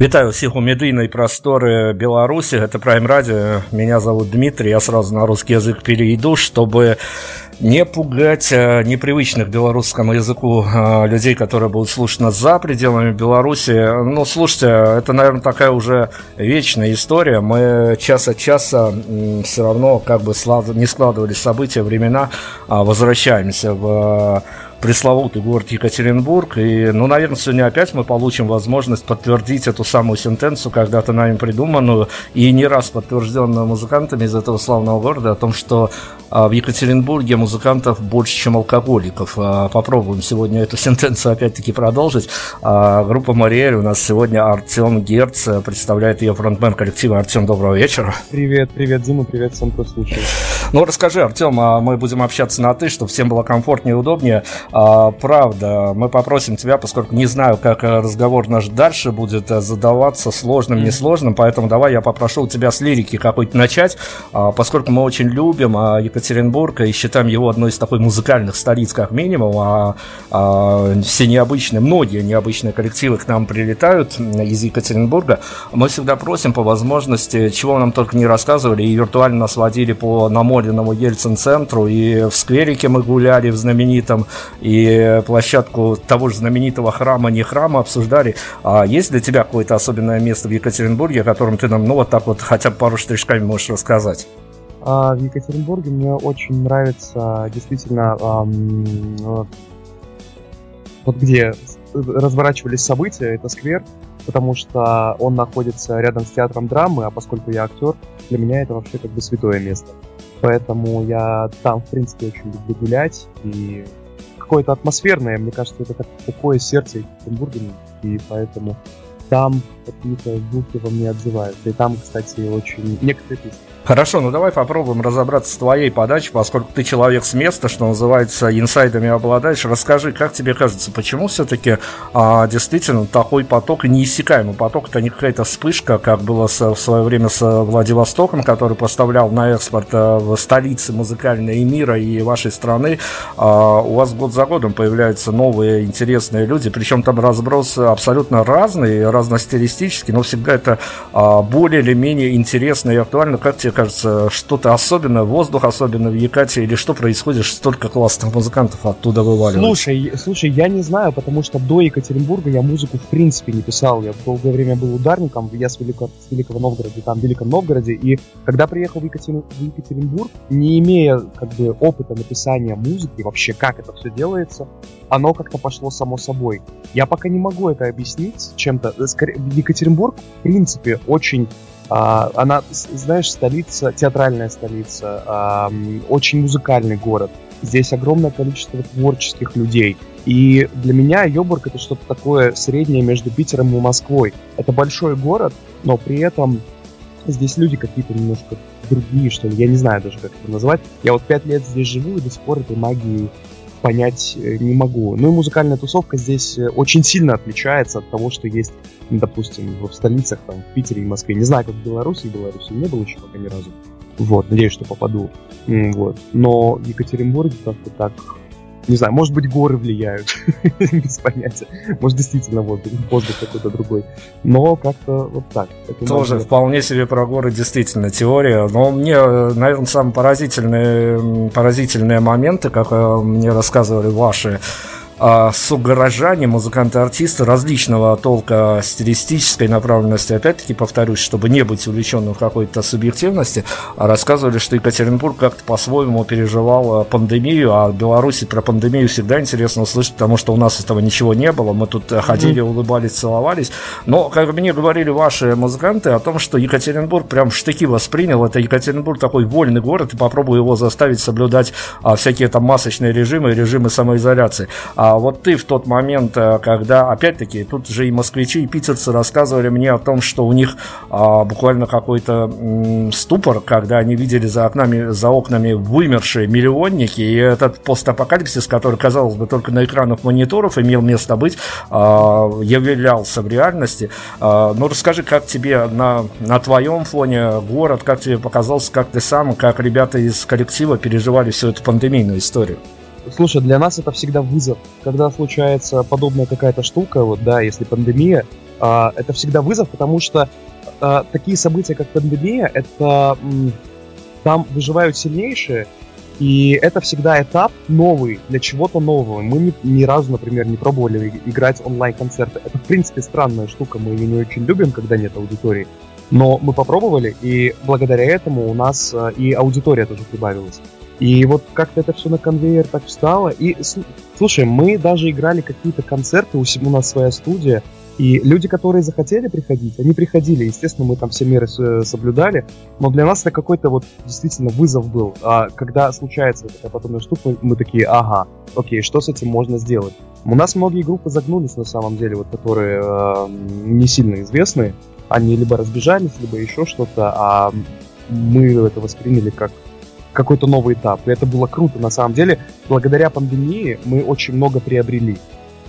Вітаю ўсіх у медыйнай прасторы Беларусі гэта прайм радио меня зовут Дмитрий я сразу на русский язык перейду чтобы не пугать э, непривычных белорусскому языку э, людей, которые будут слушать нас за пределами Беларуси. Ну, слушайте, это, наверное, такая уже вечная история. Мы час от часа все равно, как бы не складывались события, времена, а возвращаемся в пресловутый город Екатеринбург. И, ну, наверное, сегодня опять мы получим возможность подтвердить эту самую сентенцию, когда-то нами придуманную и не раз подтвержденную музыкантами из этого славного города о том, что а, в Екатеринбурге музыкантов больше, чем алкоголиков. А, попробуем сегодня эту сентенцию опять-таки продолжить. А, группа Мариэль у нас сегодня Артем Герц, представляет ее фронтмен коллектива. Артем, доброго вечера. Привет, привет, Дима, привет всем, кто слушает. Ну, расскажи, Артем, мы будем общаться на «ты», чтобы всем было комфортнее и удобнее. А, правда, мы попросим тебя, поскольку не знаю, как разговор наш дальше будет э, задаваться, сложным, несложным, поэтому давай я попрошу у тебя с лирики какой-то начать, а, поскольку мы очень любим а, Екатеринбург и считаем его одной из такой музыкальных столиц, как минимум, а, а все необычные, многие необычные коллективы к нам прилетают из Екатеринбурга, мы всегда просим по возможности, чего нам только не рассказывали, и виртуально нас водили по намоленному Ельцин-центру, и в скверике мы гуляли в знаменитом, и площадку того же знаменитого храма, не храма обсуждали. А есть для тебя какое-то особенное место в Екатеринбурге, о котором ты нам, ну, вот так вот хотя бы пару штришками можешь рассказать? А, в Екатеринбурге мне очень нравится действительно эм, вот где разворачивались события, это сквер, потому что он находится рядом с театром драмы, а поскольку я актер, для меня это вообще как бы святое место. Поэтому я там, в принципе, очень люблю гулять, и какое-то атмосферное, мне кажется, это как такое сердце Екатеринбурга, и поэтому там какие-то звуки во мне отзываются. И там, кстати, очень некоторые песни Хорошо, ну давай попробуем разобраться с твоей подачей, поскольку ты человек с места, что называется, инсайдами обладаешь. Расскажи, как тебе кажется, почему все-таки а, действительно такой поток, неиссякаемый поток, это не какая-то вспышка, как было с, в свое время с Владивостоком, который поставлял на экспорт а, в столице музыкальной мира и вашей страны. А, у вас год за годом появляются новые интересные люди, причем там разброс абсолютно разный, разностилистический, но всегда это а, более или менее интересно и актуально. Как тебе тебе кажется, что-то особенное, воздух особенно в Якате, или что происходит, что столько классных музыкантов оттуда вываливается? Слушай, слушай, я не знаю, потому что до Екатеринбурга я музыку в принципе не писал. Я долгое время был ударником, я с, Велико, с Великого Новгорода, там, в Великом Новгороде, и когда приехал в, Екатер... в Екатеринбург, не имея как бы опыта написания музыки, вообще как это все делается, оно как-то пошло само собой. Я пока не могу это объяснить чем-то. Скорее, Екатеринбург, в принципе, очень она, знаешь, столица, театральная столица, очень музыкальный город. Здесь огромное количество творческих людей. И для меня Йобург это что-то такое среднее между Питером и Москвой. Это большой город, но при этом здесь люди какие-то немножко другие, что ли. Я не знаю даже, как это назвать. Я вот пять лет здесь живу и до сих пор этой магии понять э, не могу. Ну и музыкальная тусовка здесь э, очень сильно отличается от того, что есть, допустим, в столицах, там, в Питере и Москве. Не знаю, как в Беларуси, в Беларуси не было еще пока ни разу. Вот, надеюсь, что попаду. Вот. Но в Екатеринбурге как-то так не знаю, может быть, горы влияют, без понятия. Может, действительно воздух, воздух какой-то другой. Но как-то вот так. Тоже можно... вполне себе про горы действительно теория. Но мне, наверное, самые поразительные, поразительные моменты, как э, мне рассказывали ваши согорожане, музыканты-артисты различного толка стилистической направленности, опять-таки повторюсь, чтобы не быть увлеченным в какой-то субъективности, а рассказывали, что Екатеринбург как-то по-своему переживал пандемию, а в Беларуси про пандемию всегда интересно услышать, потому что у нас этого ничего не было, мы тут ходили, улыбались, целовались, но, как мне говорили ваши музыканты о том, что Екатеринбург прям штыки воспринял, это Екатеринбург такой вольный город, и попробуй его заставить соблюдать а, всякие там масочные режимы, режимы самоизоляции. А а вот ты в тот момент, э, когда, опять-таки, тут же и москвичи, и питерцы рассказывали мне о том, что у них а, буквально какой-то м, ступор, когда они видели за окнами, за окнами вымершие миллионники, и этот постапокалипсис, который, казалось бы, только на экранах мониторов имел место быть, а, являлся в реальности. А, ну, расскажи, как тебе на, на твоем фоне город, как тебе показался, как ты сам, как ребята из коллектива переживали всю эту пандемийную историю? Слушай, для нас это всегда вызов. Когда случается подобная какая-то штука, вот, да, если пандемия, э, это всегда вызов, потому что э, такие события, как пандемия, это м, там выживают сильнейшие, и это всегда этап новый для чего-то нового. Мы ни, ни разу, например, не пробовали играть онлайн-концерты. Это, в принципе, странная штука, мы ее не очень любим, когда нет аудитории. Но мы попробовали, и благодаря этому у нас э, и аудитория тоже прибавилась. И вот как-то это все на конвейер так встало. И, слушай, мы даже играли какие-то концерты, у, нас своя студия, и люди, которые захотели приходить, они приходили. Естественно, мы там все меры соблюдали, но для нас это какой-то вот действительно вызов был. А когда случается такая подобная штука, мы такие, ага, окей, что с этим можно сделать? У нас многие группы загнулись на самом деле, вот которые э, не сильно известные. Они либо разбежались, либо еще что-то, а мы это восприняли как какой-то новый этап. И это было круто, на самом деле. Благодаря пандемии мы очень много приобрели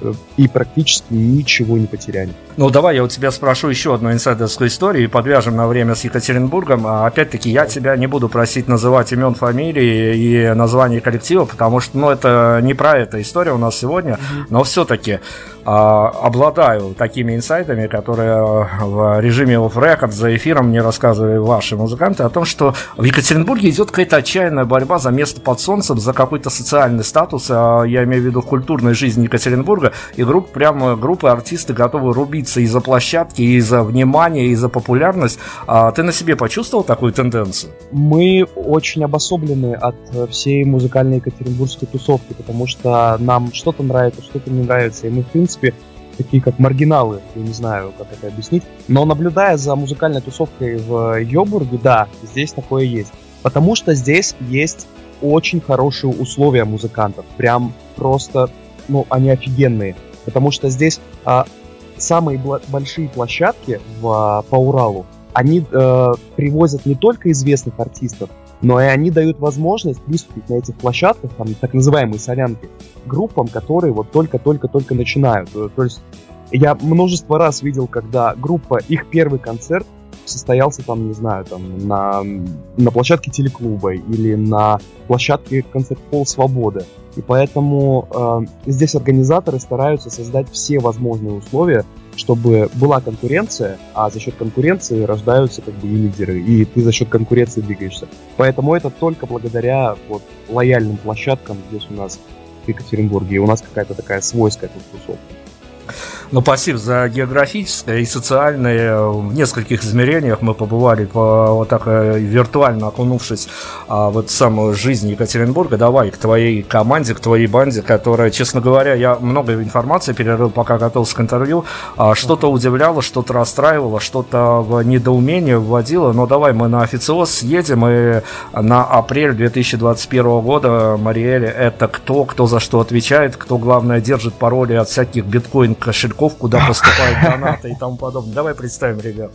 э, и практически ничего не потеряли. Ну, давай я у тебя спрошу еще одну инсайдерскую историю и подвяжем на время с Екатеринбургом. А, опять-таки, я тебя не буду просить называть имен, фамилии и название коллектива, потому что, ну, это не про это история у нас сегодня, но все-таки а, обладаю такими инсайтами, которые в режиме off record за эфиром мне рассказывали ваши музыканты о том, что в Екатеринбурге идет какая-то отчаянная борьба за место под солнцем, за какой-то социальный статус, а я имею в виду в культурной жизни Екатеринбурга, и групп, прямо группы артисты готовы рубиться и за площадки, и за внимание, и за популярность. А ты на себе почувствовал такую тенденцию? Мы очень обособлены от всей музыкальной екатеринбургской тусовки, потому что нам что-то нравится, что-то не нравится, и мы, в принципе, такие как маргиналы, я не знаю, как это объяснить. Но наблюдая за музыкальной тусовкой в Йобурге, да, здесь такое есть. Потому что здесь есть очень хорошие условия музыкантов. Прям просто, ну, они офигенные. Потому что здесь а, самые большие площадки в, а, по Уралу, они э, привозят не только известных артистов, но и они дают возможность выступить на этих площадках, там, так называемые солянки, группам, которые вот только-только-только начинают. Э, то есть я множество раз видел, когда группа, их первый концерт состоялся там, не знаю, там на, на площадке телеклуба или на площадке концерт Пол Свободы. И поэтому э, здесь организаторы стараются создать все возможные условия, чтобы была конкуренция, а за счет конкуренции рождаются как бы и лидеры, и ты за счет конкуренции двигаешься. Поэтому это только благодаря вот лояльным площадкам здесь у нас в Екатеринбурге, и у нас какая-то такая свойская тут тусовка. Ну, спасибо за географическое и социальное. В нескольких измерениях мы побывали, по, вот так э, виртуально окунувшись а, в эту самую жизнь Екатеринбурга. Давай к твоей команде, к твоей банде, которая, честно говоря, я много информации перерыл, пока готовился к интервью. А, что-то удивляло, что-то расстраивало, что-то в недоумение вводило. Но давай мы на официоз съедем и на апрель 2021 года Мариэле это кто, кто за что отвечает, кто, главное, держит пароли от всяких биткоин игроков, куда поступают донаты и тому подобное. Давай представим, ребят.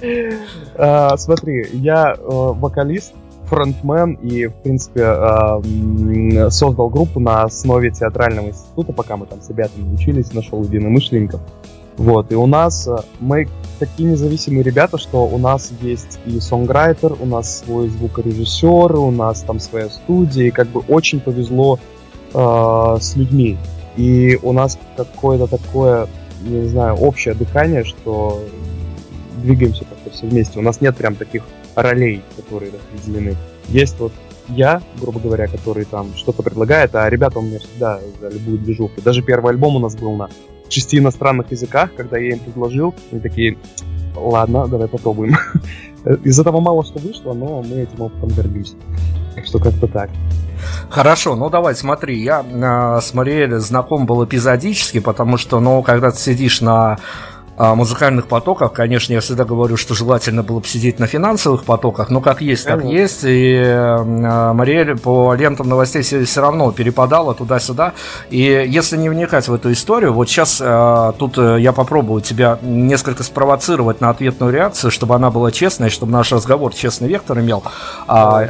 А, смотри, я э, вокалист, фронтмен и, в принципе, э, создал группу на основе театрального института, пока мы там с ребятами учились, нашел единомышленников. Вот, и у нас э, мы такие независимые ребята, что у нас есть и сонграйтер, у нас свой звукорежиссер, у нас там своя студия, и как бы очень повезло э, с людьми. И у нас какое-то такое не знаю, общее дыхание, что двигаемся как-то все вместе. У нас нет прям таких ролей, которые распределены. Есть вот я, грубо говоря, который там что-то предлагает, а ребята у меня всегда за любую движуху. Даже первый альбом у нас был на шести иностранных языках, когда я им предложил, они такие, ладно, давай попробуем. Из этого мало что вышло, но мы этим опытом гордимся. Так что как-то так. Хорошо, ну давай, смотри, я э, с Мариэль знаком был эпизодически, потому что, ну, когда ты сидишь на музыкальных потоках, конечно, я всегда говорю, что желательно было бы сидеть на финансовых потоках, но как есть, так есть. И э, Мариэль по лентам новостей все, все равно перепадала туда-сюда. И если не вникать в эту историю, вот сейчас э, тут э, я попробую тебя несколько спровоцировать на ответную реакцию, чтобы она была честной, чтобы наш разговор честный вектор имел. А,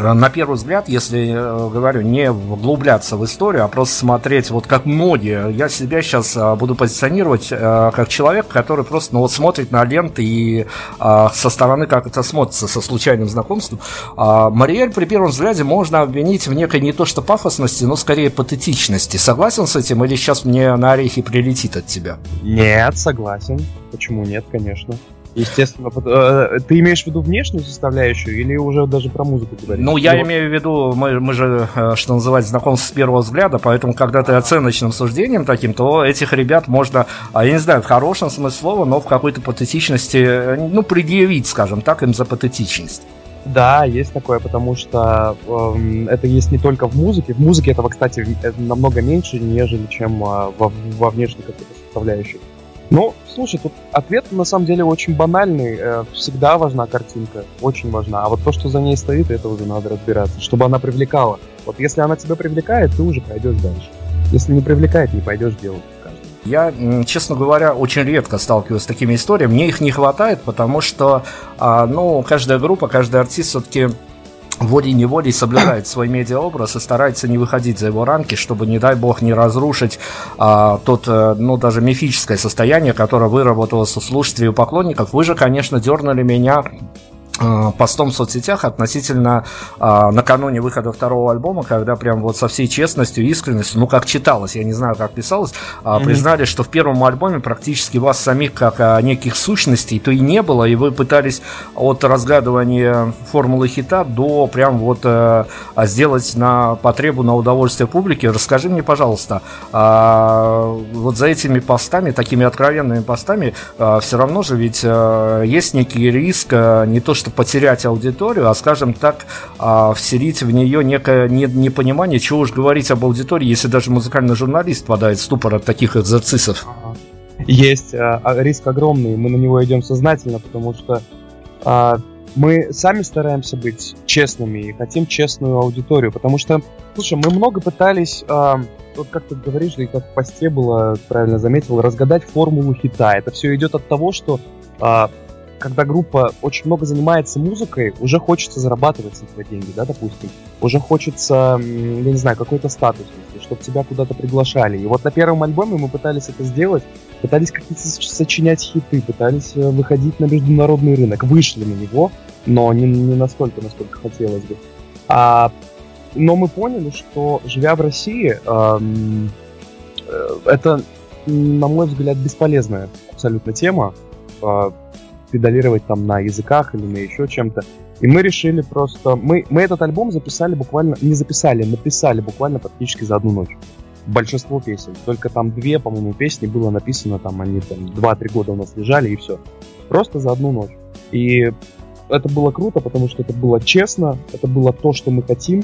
на первый взгляд, если, э, говорю, не вглубляться в историю, а просто смотреть, вот как многие, я себя сейчас э, буду позиционировать э, как человек, который просто ну, вот смотрит на ленты и со стороны как это смотрится, со случайным знакомством. А Мариэль при первом взгляде можно обвинить в некой не то что пафосности, но скорее патетичности. Согласен с этим или сейчас мне на орехи прилетит от тебя? Нет, согласен. Почему нет, конечно. Естественно. Э, ты имеешь в виду внешнюю составляющую или уже даже про музыку говоришь? Ну, я ну, имею в виду, мы, мы же, э, что называется, знакомство с первого взгляда, поэтому, когда ты оценочным суждением таким, то этих ребят можно, а, я не знаю, в хорошем смысле слова, но в какой-то патетичности, э, ну, предъявить, скажем так, им за патетичность. Да, есть такое, потому что э, это есть не только в музыке. В музыке этого, кстати, намного меньше, нежели чем э, во, во внешней какой-то составляющей. Ну, слушай, тут ответ на самом деле очень банальный. Э, всегда важна картинка, очень важна. А вот то, что за ней стоит, это уже надо разбираться, чтобы она привлекала. Вот если она тебя привлекает, ты уже пойдешь дальше. Если не привлекает, не пойдешь делать. Я, честно говоря, очень редко сталкиваюсь с такими историями. Мне их не хватает, потому что, а, ну, каждая группа, каждый артист все-таки волей-неволей соблюдает свой медиаобраз и старается не выходить за его рамки, чтобы, не дай бог, не разрушить а, тот, э, ну, даже мифическое состояние, которое выработалось у слушателей и у поклонников. Вы же, конечно, дернули меня постом в соцсетях относительно а, накануне выхода второго альбома, когда прям вот со всей честностью искренностью, ну как читалось, я не знаю, как писалось, а, mm-hmm. признали, что в первом альбоме практически вас самих как а, неких сущностей то и не было, и вы пытались от разгадывания формулы хита до прям вот а, сделать на потребу, на удовольствие публики. Расскажи мне, пожалуйста, а, вот за этими постами, такими откровенными постами, а, все равно же ведь а, есть некий риск, а, не то что просто потерять аудиторию, а, скажем так, а, вселить в нее некое непонимание, чего уж говорить об аудитории, если даже музыкальный журналист падает в ступор от таких экзорцисов. Есть а, а, риск огромный, мы на него идем сознательно, потому что мы сами стараемся быть честными и хотим честную аудиторию, потому что, слушай, мы много пытались, вот как ты говоришь, и как в посте было, правильно заметил, разгадать формулу хита. Это все идет от того, что когда группа очень много занимается музыкой, уже хочется зарабатывать с этого деньги, да, допустим. Уже хочется, я не знаю, какой-то статус, чтобы тебя куда-то приглашали. И вот на первом альбоме мы пытались это сделать, пытались какие-то сочинять хиты, пытались э, выходить на международный рынок. Вышли на него, но не, не настолько, насколько хотелось бы. А, но мы поняли, что живя в России, эм, э, это, на мой взгляд, бесполезная абсолютно тема. Э, педалировать там на языках или на еще чем-то. И мы решили просто... Мы, мы этот альбом записали буквально... Не записали, написали буквально практически за одну ночь. Большинство песен. Только там две, по-моему, песни было написано, там они там 2-3 года у нас лежали, и все. Просто за одну ночь. И это было круто, потому что это было честно, это было то, что мы хотим,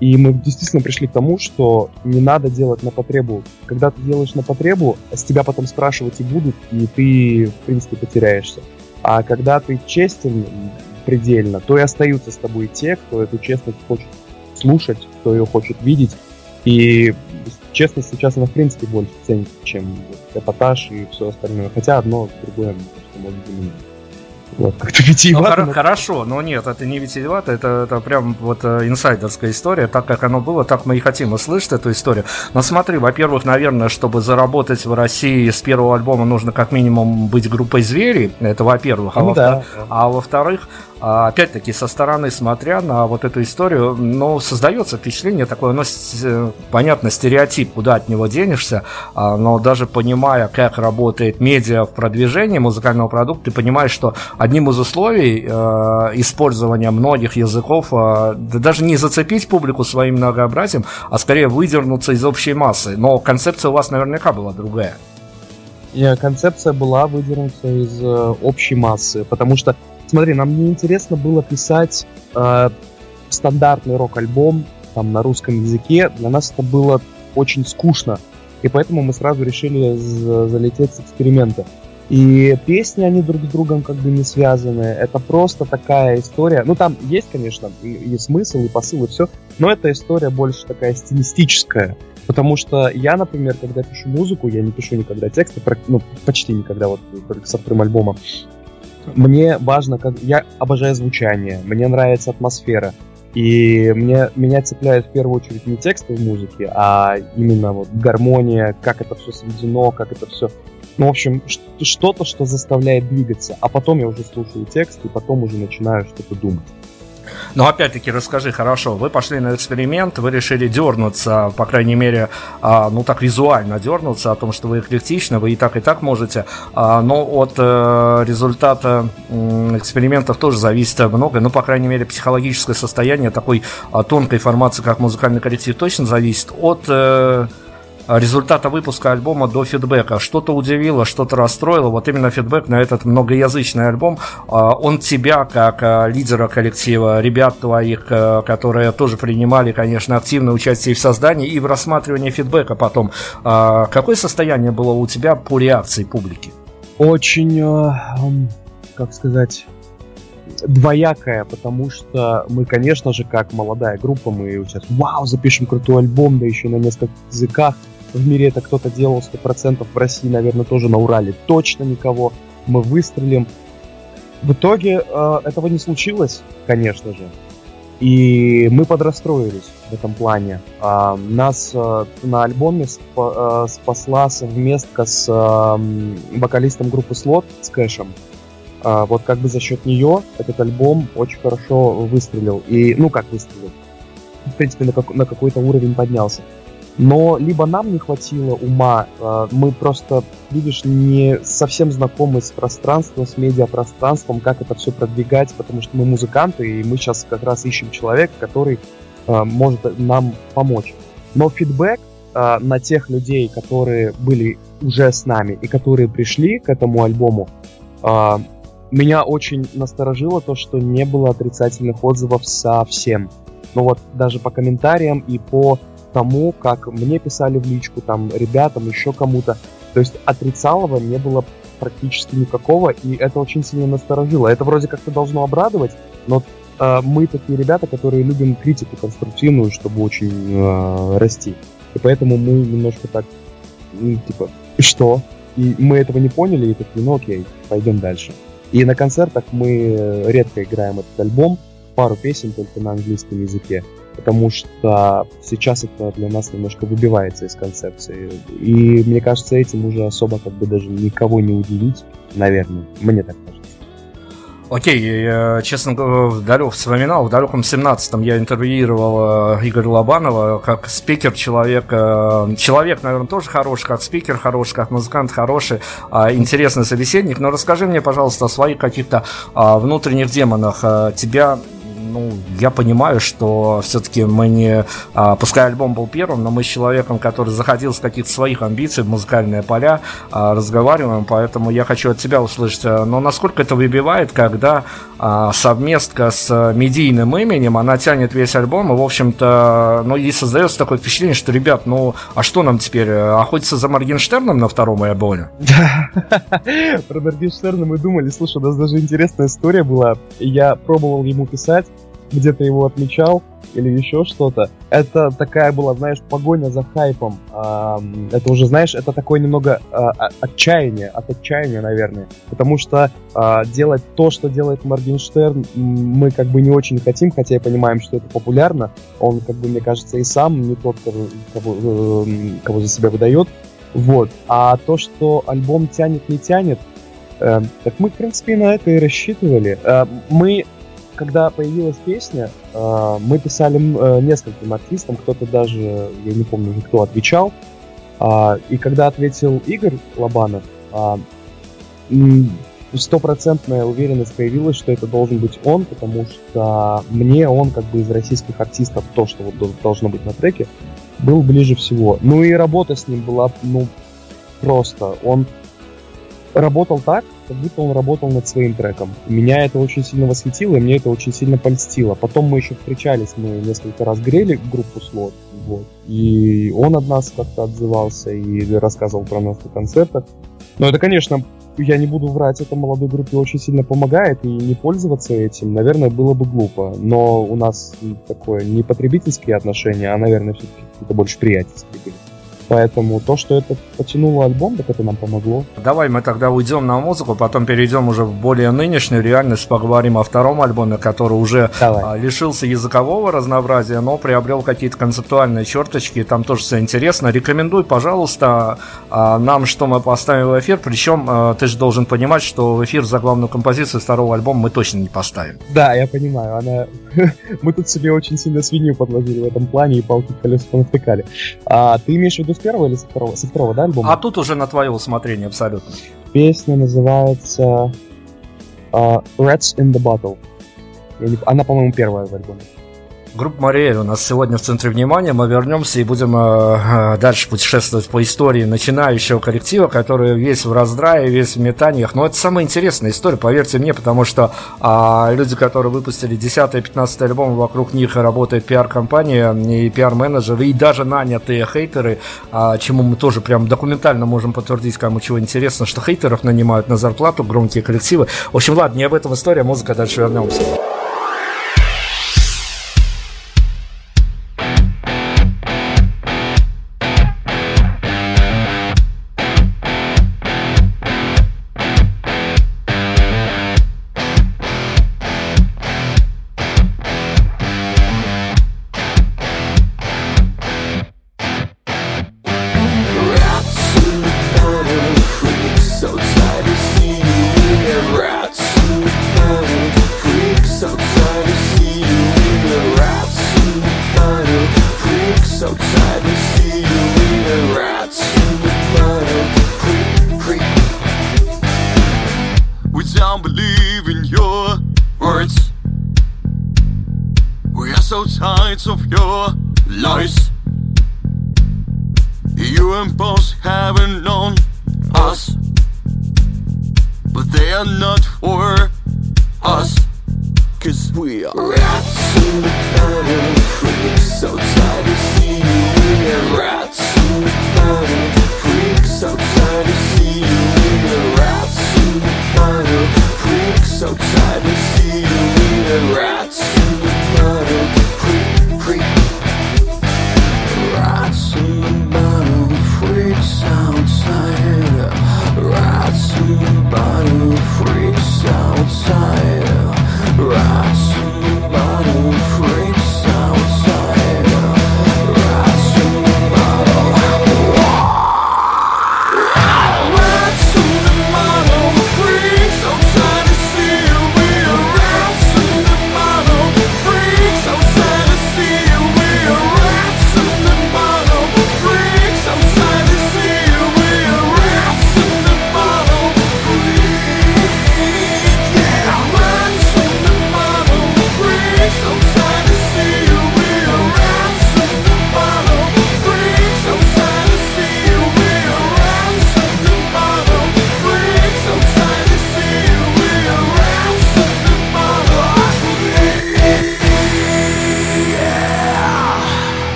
и мы действительно пришли к тому, что не надо делать на потребу. Когда ты делаешь на потребу, с тебя потом спрашивать и будут, и ты, в принципе, потеряешься. А когда ты честен предельно, то и остаются с тобой те, кто эту честность хочет слушать, кто ее хочет видеть. И честность сейчас она в принципе больше ценится, чем эпатаж и все остальное. Хотя одно другое может заменить. Вот, как-то витиевато. Ну, хорошо, но нет, это не витиевато, это, это прям вот э, инсайдерская история, так как оно было, так мы и хотим услышать эту историю. Но смотри, во-первых, наверное, чтобы заработать в России с первого альбома нужно как минимум быть группой звери, это во-первых, а, ну, во да. а во-вторых, опять-таки, со стороны смотря на вот эту историю, ну, создается впечатление такое, ну, понятно, стереотип, куда от него денешься, а, но даже понимая, как работает медиа в продвижении музыкального продукта, ты понимаешь, что одним из условий э, использования многих языков, э, да даже не зацепить публику своим многообразием, а скорее выдернуться из общей массы. Но концепция у вас наверняка была другая. И концепция была выдернуться из э, общей массы, потому что смотри, нам не интересно было писать э, стандартный рок-альбом там на русском языке. Для нас это было очень скучно. И поэтому мы сразу решили залететь с эксперимента. И песни, они друг с другом как бы не связаны. Это просто такая история. Ну, там есть, конечно, и, и смысл, и посыл, и все. Но эта история больше такая стилистическая. Потому что я, например, когда пишу музыку, я не пишу никогда тексты, ну, почти никогда, вот только со вторым альбомом. Мне важно, как я обожаю звучание, мне нравится атмосфера. И мне, меня цепляет в первую очередь не тексты в музыке, а именно вот гармония, как это все сведено, как это все... Ну, в общем, что-то, что заставляет двигаться. А потом я уже слушаю текст, и потом уже начинаю что-то думать. Но опять-таки расскажи, хорошо, вы пошли на эксперимент, вы решили дернуться, по крайней мере, а, ну так визуально дернуться о том, что вы эклектичны, вы и так, и так можете, а, но от э, результата экспериментов тоже зависит много, ну, по крайней мере, психологическое состояние такой а, тонкой формации, как музыкальный коллектив, точно зависит от э, результата выпуска альбома до фидбэка. Что-то удивило, что-то расстроило. Вот именно фидбэк на этот многоязычный альбом, а, он тебя, как а, лидера коллектива, ребят твоих, а, которые тоже принимали, конечно, активное участие в создании и в рассматривании фидбэка потом. Какое состояние было у тебя по реакции публики? Очень, как сказать, двоякая, потому что мы, конечно же, как молодая группа, мы сейчас, вау, запишем крутой альбом, да еще на нескольких языках. В мире это кто-то делал 100%, в России, наверное, тоже на Урале точно никого. Мы выстрелим. В итоге э, этого не случилось, конечно же. И мы подрастроились в этом плане. А, нас э, на альбоме спа- э, спасла совместка с э, вокалистом группы Слот, с Кэшем. А, вот как бы за счет нее этот альбом очень хорошо выстрелил. И, ну как выстрелил, в принципе, на, как, на какой-то уровень поднялся. Но либо нам не хватило ума, а, мы просто, видишь, не совсем знакомы с пространством, с медиапространством, как это все продвигать, потому что мы музыканты, и мы сейчас как раз ищем человека, который а, может нам помочь. Но фидбэк а, на тех людей, которые были уже с нами и которые пришли к этому альбому, меня очень насторожило то, что не было отрицательных отзывов совсем. Ну вот даже по комментариям и по тому, как мне писали в личку, там, ребятам, еще кому-то. То есть отрицалого не было практически никакого, и это очень сильно насторожило. Это вроде как-то должно обрадовать, но э, мы такие ребята, которые любим критику конструктивную, чтобы очень э, расти. И поэтому мы немножко так, ну, типа, что? И мы этого не поняли, и такие, ну окей, пойдем дальше. И на концертах мы редко играем этот альбом, пару песен только на английском языке потому что сейчас это для нас немножко выбивается из концепции. И мне кажется, этим уже особо как бы даже никого не удивить, наверное. Мне так кажется. Окей, я, честно говоря, вспоминал, в далеком 17-м я интервьюировал э, Игоря Лобанова как спикер человек. Э, человек, наверное, тоже хороший, как спикер хороший, как музыкант хороший, а, интересный собеседник. Но расскажи мне, пожалуйста, о своих каких-то а, внутренних демонах. Э, тебя ну, я понимаю, что все-таки мы не... А, пускай альбом был первым, но мы с человеком, который заходил с каких-то своих амбиций в музыкальные поля, а, разговариваем, поэтому я хочу от тебя услышать, а, но насколько это выбивает, когда а, совместка с медийным именем, она тянет весь альбом, и, в общем-то, ну, и создается такое впечатление, что, ребят, ну, а что нам теперь, охотиться за Моргенштерном на втором альбоме? Про Моргенштерна мы думали, слушай, у нас даже интересная история была, я пробовал ему писать, где-то его отмечал или еще что-то. Это такая была, знаешь, погоня за хайпом. Это уже, знаешь, это такое немного а, отчаяние, от отчаяния, наверное. Потому что а, делать то, что делает Моргенштерн, мы как бы не очень хотим, хотя и понимаем, что это популярно. Он, как бы, мне кажется, и сам не тот, кого, кого, э, кого за себя выдает. Вот. А то, что альбом тянет, не тянет, э, так мы, в принципе, на это и рассчитывали. Э, мы когда появилась песня, э, мы писали э, нескольким артистам, кто-то даже, я не помню уже кто, отвечал. Э, и когда ответил Игорь Лобанов, стопроцентная уверенность появилась, что это должен быть он, потому что мне он, как бы из российских артистов, то, что вот должно быть на треке, был ближе всего. Ну и работа с ним была, ну, просто. Он работал так, как будто он работал над своим треком. Меня это очень сильно восхитило, и мне это очень сильно польстило. Потом мы еще встречались, мы несколько раз грели группу слот, вот. И он от нас как-то отзывался и рассказывал про нас на концертах. Но это, конечно, я не буду врать, это молодой группе очень сильно помогает, и не пользоваться этим, наверное, было бы глупо. Но у нас такое не потребительские отношения, а, наверное, все-таки какие-то больше приятельские были. Поэтому то, что это потянуло альбом, так это нам помогло. Давай мы тогда уйдем на музыку, потом перейдем уже в более нынешнюю реальность, поговорим о втором альбоме, который уже Давай. А, лишился языкового разнообразия, но приобрел какие-то концептуальные черточки, там тоже все интересно. Рекомендуй, пожалуйста, а, нам, что мы поставим в эфир, причем а, ты же должен понимать, что в эфир за главную композицию второго альбома мы точно не поставим. Да, я понимаю, она... мы тут себе очень сильно свинью подложили в этом плане и палки колеса понавтыкали. А ты имеешь в виду первого или со второго? Со второго, да, альбома? А тут уже на твое усмотрение абсолютно. Песня называется uh, Rats in the Bottle. Она, по-моему, первая в альбоме. Группа Мариэль у нас сегодня в центре внимания. Мы вернемся и будем э, э, дальше путешествовать по истории начинающего коллектива, который весь в раздрае, весь в метаниях. Но это самая интересная история, поверьте мне, потому что э, люди, которые выпустили 10 и 15 альбом, вокруг них работает пиар-компания и пиар-менеджеры, и даже нанятые хейтеры, э, чему мы тоже прям документально можем подтвердить, кому чего интересно, что хейтеров нанимают на зарплату, громкие коллективы. В общем, ладно, не об этом история, музыка, дальше вернемся.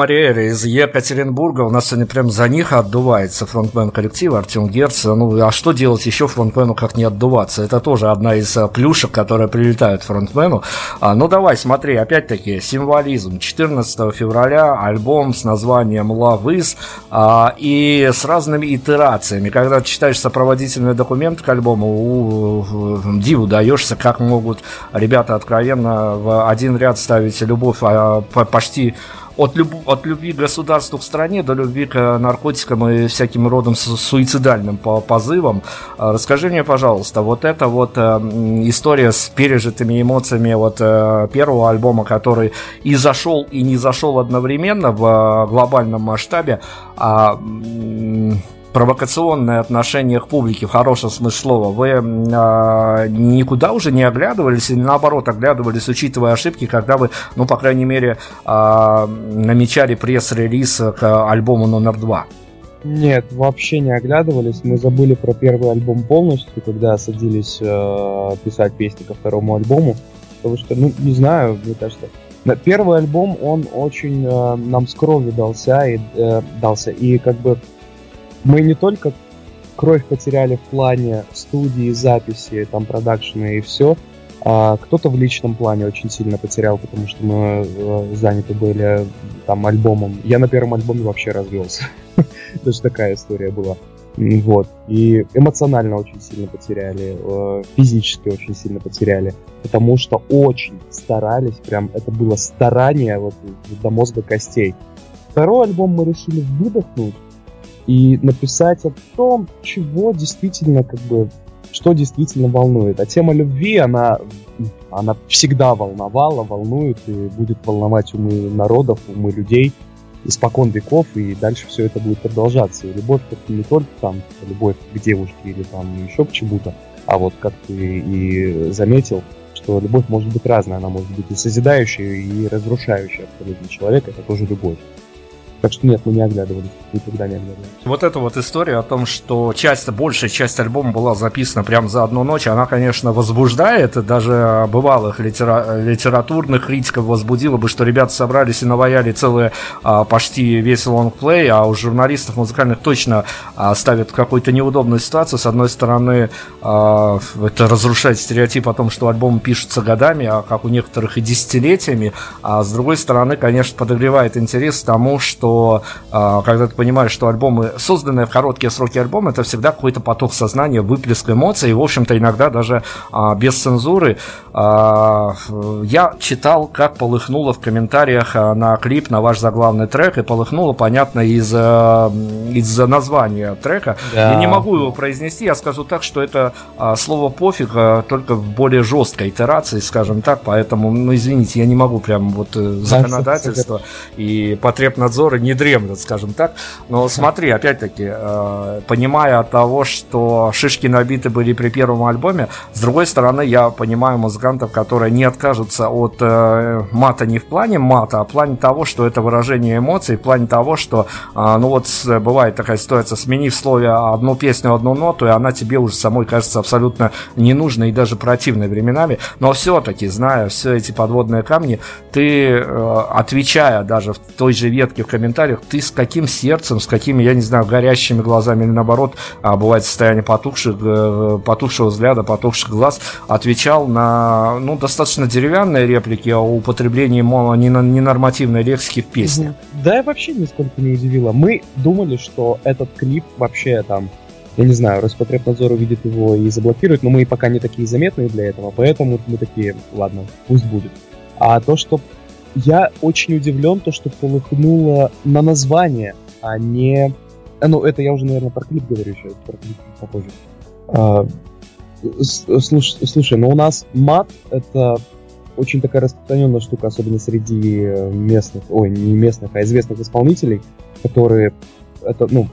Мариэля из Екатеринбурга. У нас сегодня прям за них отдувается фронтмен коллектива Артем Герц. Ну, а что делать еще фронтмену, как не отдуваться? Это тоже одна из а, плюшек, которые прилетают фронтмену. А, ну, давай, смотри, опять-таки, символизм. 14 февраля альбом с названием Love Is а, и с разными итерациями. Когда читаешь сопроводительный документ к альбому, у, диву даешься, как могут ребята откровенно в один ряд ставить любовь а, почти от, люб, от любви к государству к стране до любви к наркотикам и всяким родом суицидальным позывам. А, расскажи мне, пожалуйста, вот эта вот э, история с пережитыми эмоциями вот э, первого альбома, который и зашел, и не зашел одновременно в э, глобальном масштабе, а провокационное отношение к публике в хорошем смысле слова, вы э, никуда уже не оглядывались или наоборот оглядывались, учитывая ошибки, когда вы, ну, по крайней мере, э, намечали пресс-релиз к альбому номер два? Нет, вообще не оглядывались. Мы забыли про первый альбом полностью, когда садились э, писать песни ко второму альбому. Потому что, ну, не знаю, мне кажется, первый альбом, он очень э, нам с кровью дался и, э, дался. И как бы мы не только кровь потеряли в плане студии, записи, там, продакшена и все, а кто-то в личном плане очень сильно потерял, потому что мы э, заняты были там альбомом. Я на первом альбоме вообще развелся. Даже такая история была. Вот. И эмоционально очень сильно потеряли, э, физически очень сильно потеряли, потому что очень старались, прям это было старание вот до мозга костей. Второй альбом мы решили выдохнуть, и написать о том, чего действительно, как бы, что действительно волнует. А тема любви, она, она всегда волновала, волнует и будет волновать умы народов, умы людей испокон веков, и дальше все это будет продолжаться. И любовь это не только там любовь к девушке или там еще к чему-то, а вот как ты и заметил, что любовь может быть разная, она может быть и созидающая, и разрушающая абсолютно человека, это тоже любовь. Так что нет, мы не оглядывались, никогда не оглядывались. Вот эта вот история о том, что часть, большая часть альбома была записана прямо за одну ночь, она, конечно, возбуждает, даже бывалых литера... литературных критиков возбудила бы, что ребята собрались и наваяли целые а, почти весь лонгплей, а у журналистов музыкальных точно а, ставят в какую-то неудобную ситуацию. С одной стороны, а, это разрушает стереотип о том, что альбомы пишутся годами, а как у некоторых и десятилетиями, а с другой стороны, конечно, подогревает интерес к тому, что что э, когда ты понимаешь, что альбомы, созданные в короткие сроки альбомы, это всегда какой-то поток сознания, выплеск эмоций, и, в общем-то, иногда даже э, без цензуры. Э, я читал, как полыхнуло в комментариях на клип, на ваш заглавный трек, и полыхнуло, понятно, из, э, из названия трека. Да. Я не могу его произнести, я скажу так, что это э, слово «пофиг», э, только в более жесткой итерации, скажем так, поэтому, ну, извините, я не могу прям вот э, законодательство и потребнадзоры не дремлют, скажем так. Но смотри, опять-таки, э, понимая от того, что шишки набиты были при первом альбоме, с другой стороны, я понимаю музыкантов, которые не откажутся от э, мата не в плане мата, а в плане того, что это выражение эмоций, в плане того, что, ну вот бывает такая ситуация, сменив слове одну песню, одну ноту, и она тебе уже самой кажется абсолютно ненужной и даже противной временами, но все-таки, зная все эти подводные камни, ты, э, отвечая даже в той же ветке в комментариях, ты с каким сердцем, с какими, я не знаю, горящими глазами или наоборот, а бывает состояние потухших, э, потухшего взгляда, потухших глаз, отвечал на, ну, достаточно деревянные реплики о употреблении ненормативной лексики в песне. Да, я вообще нисколько не удивило. Мы думали, что этот клип вообще там я не знаю, Роспотребнадзор увидит его и заблокирует, но мы пока не такие заметные для этого, поэтому мы такие, ладно, пусть будет. А то, что я очень удивлен, то, что полыхнуло на название, а не... А, ну, это я уже, наверное, про клип говорю еще, про клип попозже. А, слушай, слушай, но у нас мат — это очень такая распространенная штука, особенно среди местных, ой, не местных, а известных исполнителей, которые это, ну,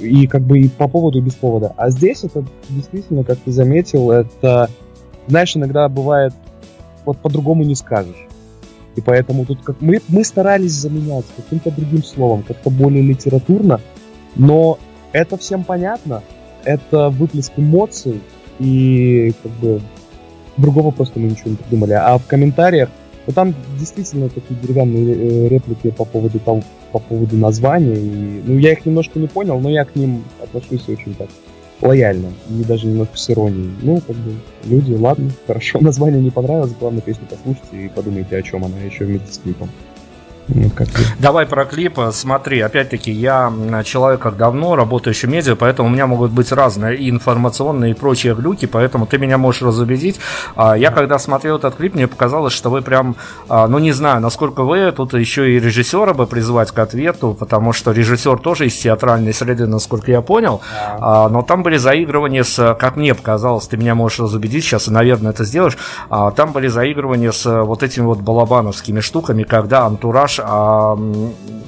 и как бы и по поводу, и без повода. А здесь это действительно, как ты заметил, это, знаешь, иногда бывает, вот по-другому не скажешь. И поэтому тут как мы, мы старались заменять каким-то другим словом, как-то более литературно, но это всем понятно, это выплеск эмоций, и как бы другого просто мы ничего не придумали. А в комментариях, ну там действительно такие деревянные э, реплики по поводу того, по поводу названия. И, ну, я их немножко не понял, но я к ним отношусь очень так лояльно, и даже немножко с иронией. Ну, как бы, люди, ладно, хорошо, название не понравилось, главное песню послушайте и подумайте, о чем она еще вместе с клипом. Ну, как Давай про клип. Смотри, опять-таки, я человек как давно работающий в медиа, поэтому у меня могут быть разные и информационные и прочие глюки, поэтому ты меня можешь разубедить. А, я когда смотрел этот клип, мне показалось, что вы прям, а, ну не знаю, насколько вы, тут еще и режиссера бы призвать к ответу, потому что режиссер тоже из театральной среды, насколько я понял, а, но там были заигрывания с, как мне показалось, ты меня можешь разубедить сейчас, наверное, это сделаешь, там были заигрывания с вот этими вот балабановскими штуками, когда антураж а,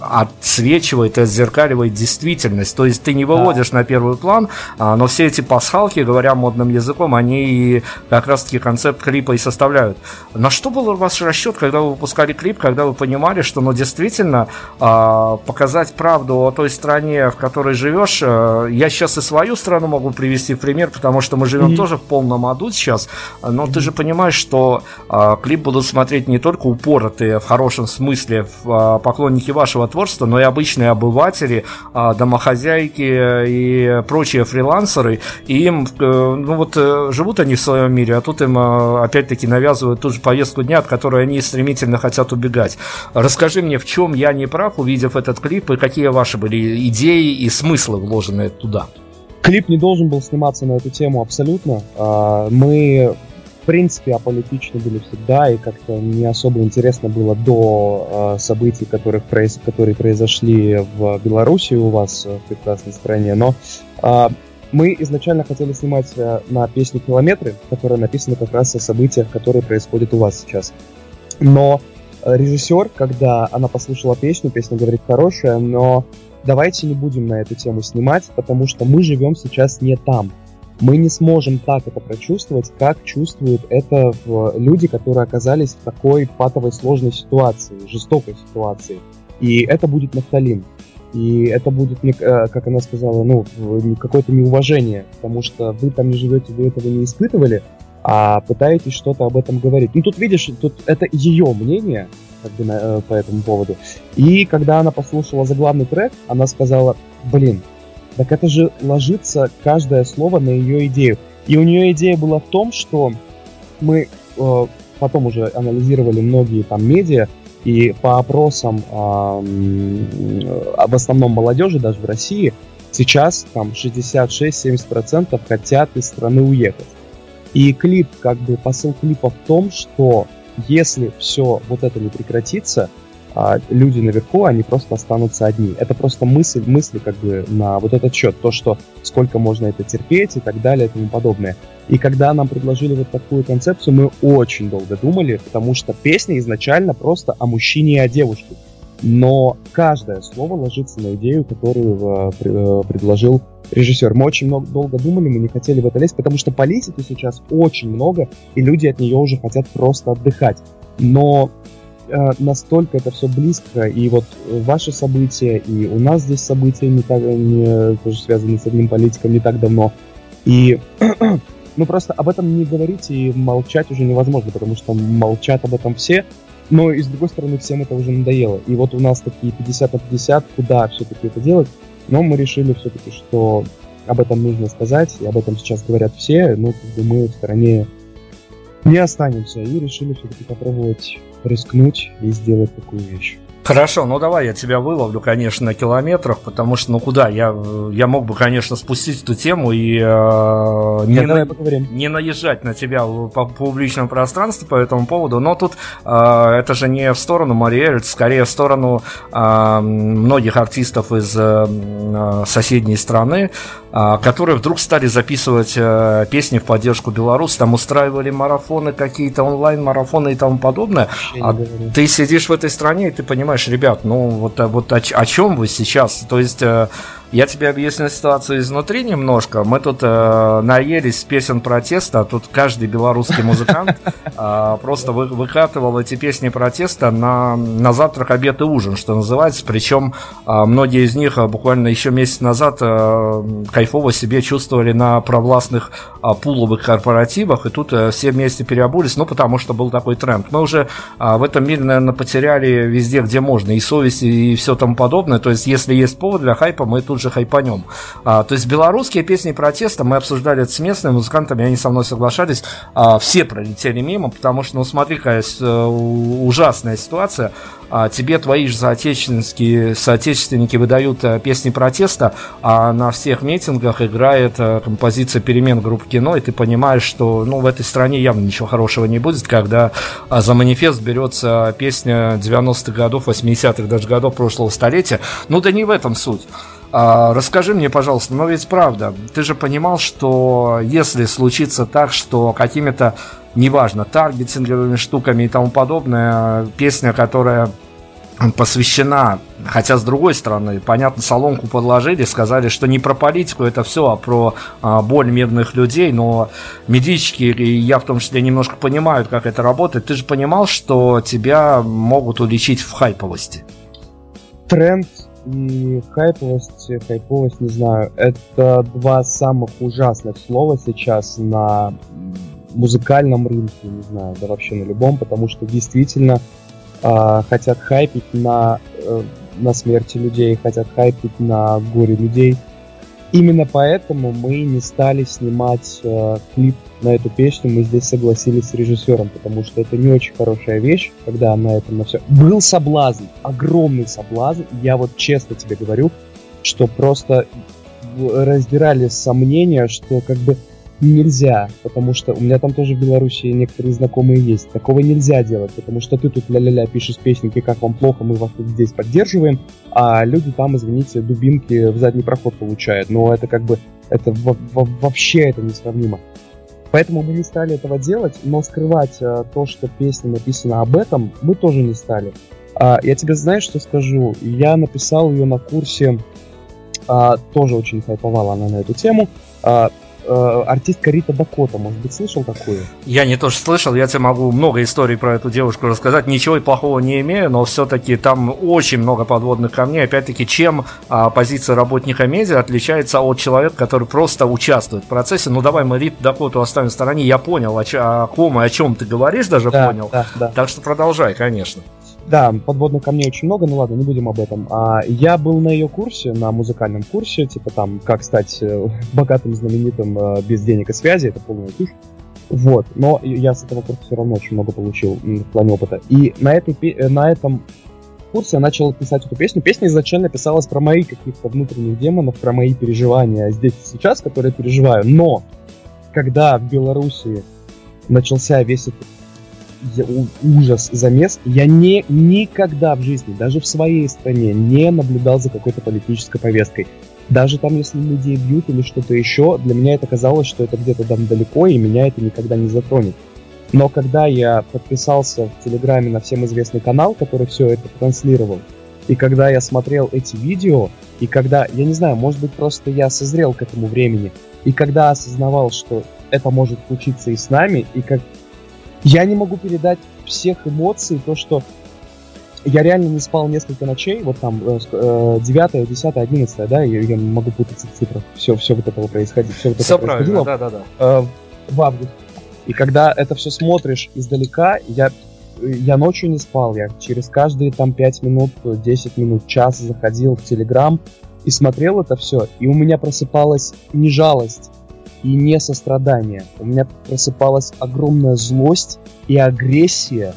отсвечивает и отзеркаливает действительность. То есть ты не выводишь да. на первый план, а, но все эти пасхалки, говоря модным языком, они и как раз-таки концепт клипа и составляют. На что был ваш расчет, когда вы выпускали клип, когда вы понимали, что ну, действительно а, показать правду о той стране, в которой живешь, а, я сейчас и свою страну могу привести в пример, потому что мы живем mm-hmm. тоже в полном аду сейчас, но mm-hmm. ты же понимаешь, что а, клип будут смотреть не только упоротые в хорошем смысле поклонники вашего творчества, но и обычные обыватели, а, домохозяйки и прочие фрилансеры. И им, э, ну вот, э, живут они в своем мире, а тут им а, опять-таки навязывают ту же повестку дня, от которой они стремительно хотят убегать. Расскажи мне, в чем я не прав, увидев этот клип, и какие ваши были идеи и смыслы, вложенные туда? Клип не должен был сниматься на эту тему абсолютно. Мы принципе, аполитичны были всегда, и как-то не особо интересно было до э, событий, которых, произ... которые произошли в Беларуси у вас э, в прекрасной стране. Но э, мы изначально хотели снимать э, на песню «Километры», которая написана как раз о событиях, которые происходят у вас сейчас. Но режиссер, когда она послушала песню, песня говорит хорошая, но давайте не будем на эту тему снимать, потому что мы живем сейчас не там мы не сможем так это прочувствовать, как чувствуют это люди, которые оказались в такой патовой сложной ситуации, жестокой ситуации. И это будет нафталин. И это будет, э, как она сказала, ну, какое-то неуважение, потому что вы там не живете, вы этого не испытывали, а пытаетесь что-то об этом говорить. Ну, тут, видишь, тут это ее мнение, как бы, э, по этому поводу. И когда она послушала заглавный трек, она сказала, блин, так это же ложится каждое слово на ее идею. И у нее идея была в том, что мы э, потом уже анализировали многие там медиа, И по опросам а, в основном молодежи, даже в России, сейчас там 66-70% хотят из страны уехать. И клип, как бы посыл клипа в том, что если все вот это не прекратится, а люди наверху, они просто останутся одни. Это просто мысль, мысли как бы на вот этот счет, то, что сколько можно это терпеть и так далее и тому подобное. И когда нам предложили вот такую концепцию, мы очень долго думали, потому что песня изначально просто о мужчине и о девушке. Но каждое слово ложится на идею, которую э, э, предложил режиссер. Мы очень много, долго думали, мы не хотели в это лезть, потому что политики сейчас очень много, и люди от нее уже хотят просто отдыхать. Но настолько это все близко, и вот ваши события, и у нас здесь события не так, не, тоже связаны с одним политиком не так давно. И ну просто об этом не говорить и молчать уже невозможно, потому что молчат об этом все, но и с другой стороны всем это уже надоело. И вот у нас такие 50 на 50, куда все-таки это делать, но мы решили все-таки, что об этом нужно сказать, и об этом сейчас говорят все, ну, как бы мы в стороне не останемся, и решили все-таки попробовать рискнуть и сделать такую вещь. Хорошо, ну давай я тебя выловлю, конечно, на километрах, потому что, ну куда, я, я мог бы, конечно, спустить эту тему и э, не, на, не наезжать на тебя по публичному пространству по этому поводу, но тут э, это же не в сторону Мариэль, скорее в сторону э, многих артистов из э, соседней страны, э, которые вдруг стали записывать э, песни в поддержку Беларуси, там устраивали марафоны какие-то, онлайн-марафоны и тому подобное, а ты сидишь в этой стране и ты понимаешь, понимаешь, ребят, ну вот, э, вот о, о чем вы сейчас? То есть э, я тебе объясню ситуацию изнутри немножко. Мы тут э, наелись песен протеста, а тут каждый белорусский музыкант э, просто вы, выкатывал эти песни протеста на, на завтрак, обед и ужин, что называется. Причем э, многие из них э, буквально еще месяц назад э, кайфово себе чувствовали на провластных э, пуловых корпоративах, и тут э, все вместе переобулись, ну потому что был такой тренд. Мы уже э, в этом мире, наверное, потеряли везде, где можно, и совесть, и все тому подобное. То есть, если есть повод для хайпа, мы тут же хайпанем. А, то есть белорусские песни протеста, мы обсуждали это с местными музыкантами, они со мной соглашались, а, все пролетели мимо, потому что, ну смотри, какая э, ужасная ситуация. А, тебе твои же соотечественники, соотечественники выдают а, песни протеста, а на всех митингах играет а, композиция перемен группы кино, и ты понимаешь, что ну, в этой стране явно ничего хорошего не будет, когда а, за манифест берется песня 90-х годов, 80-х даже годов прошлого столетия. Ну да не в этом суть. А, расскажи мне, пожалуйста, но ведь правда, ты же понимал, что если случится так, что какими-то, неважно, таргетинговыми штуками и тому подобное, песня, которая посвящена, хотя с другой стороны, понятно, соломку подложили, сказали, что не про политику это все, а про а, боль мирных людей, но медички, и я в том числе немножко понимают, как это работает. Ты же понимал, что тебя могут уличить в хайповости? Тренд и хайповость, хайповость, не знаю, это два самых ужасных слова сейчас на музыкальном рынке, не знаю, да вообще на любом, потому что действительно э, хотят хайпить на, э, на смерти людей, хотят хайпить на горе людей. Именно поэтому мы не стали снимать э, клип на эту песню мы здесь согласились с режиссером, потому что это не очень хорошая вещь, когда на этом на все. Был соблазн, огромный соблазн. Я вот честно тебе говорю, что просто раздирали сомнения, что как бы нельзя, потому что у меня там тоже в Беларуси некоторые знакомые есть. Такого нельзя делать, потому что ты тут ля-ля-ля пишешь песенки, как вам плохо, мы вас тут здесь поддерживаем, а люди там, извините, дубинки в задний проход получают. Но это как бы, это вообще это несравнимо. Поэтому мы не стали этого делать, но скрывать а, то, что песня написана об этом, мы тоже не стали. А, я тебе знаешь, что скажу? Я написал ее на курсе, а, тоже очень хайповала она на эту тему. Э, артистка Рита Дакота, может быть, слышал такую? Я не тоже слышал, я тебе могу много историй про эту девушку рассказать, ничего плохого не имею, но все-таки там очень много подводных камней. Опять-таки, чем а, позиция работника медиа отличается от человека, который просто участвует в процессе? Ну, давай мы Риту Дакоту оставим в стороне, я понял, о, о ком и о чем ты говоришь, даже да, понял. Да, да. Так что продолжай, конечно. Да, подводных камней очень много, ну ладно, не будем об этом. А, я был на ее курсе, на музыкальном курсе, типа там, как стать э, богатым, знаменитым э, без денег и связи, это полная чушь. Вот, но я с этого курса все равно очень много получил в плане опыта. И на, этой, э, на этом курсе я начал писать эту песню. Песня изначально писалась про мои каких-то внутренних демонов, про мои переживания здесь и сейчас, которые я переживаю. Но когда в Беларуси начался весь этот ужас, замес, я не, никогда в жизни, даже в своей стране, не наблюдал за какой-то политической повесткой. Даже там, если людей бьют или что-то еще, для меня это казалось, что это где-то там далеко, и меня это никогда не затронет. Но когда я подписался в Телеграме на всем известный канал, который все это транслировал, и когда я смотрел эти видео, и когда, я не знаю, может быть, просто я созрел к этому времени, и когда осознавал, что это может случиться и с нами, и как я не могу передать всех эмоций, то, что я реально не спал несколько ночей, вот там 9, 10, 11, да, я, я могу путаться в цифрах, все, все вот этого происходит, все вот все это происходило да, да, да. Э, в августе. И когда это все смотришь издалека, я, я ночью не спал, я через каждые там 5 минут, 10 минут, час заходил в Телеграм и смотрел это все, и у меня просыпалась не жалость и не сострадание, у меня просыпалась огромная злость и агрессия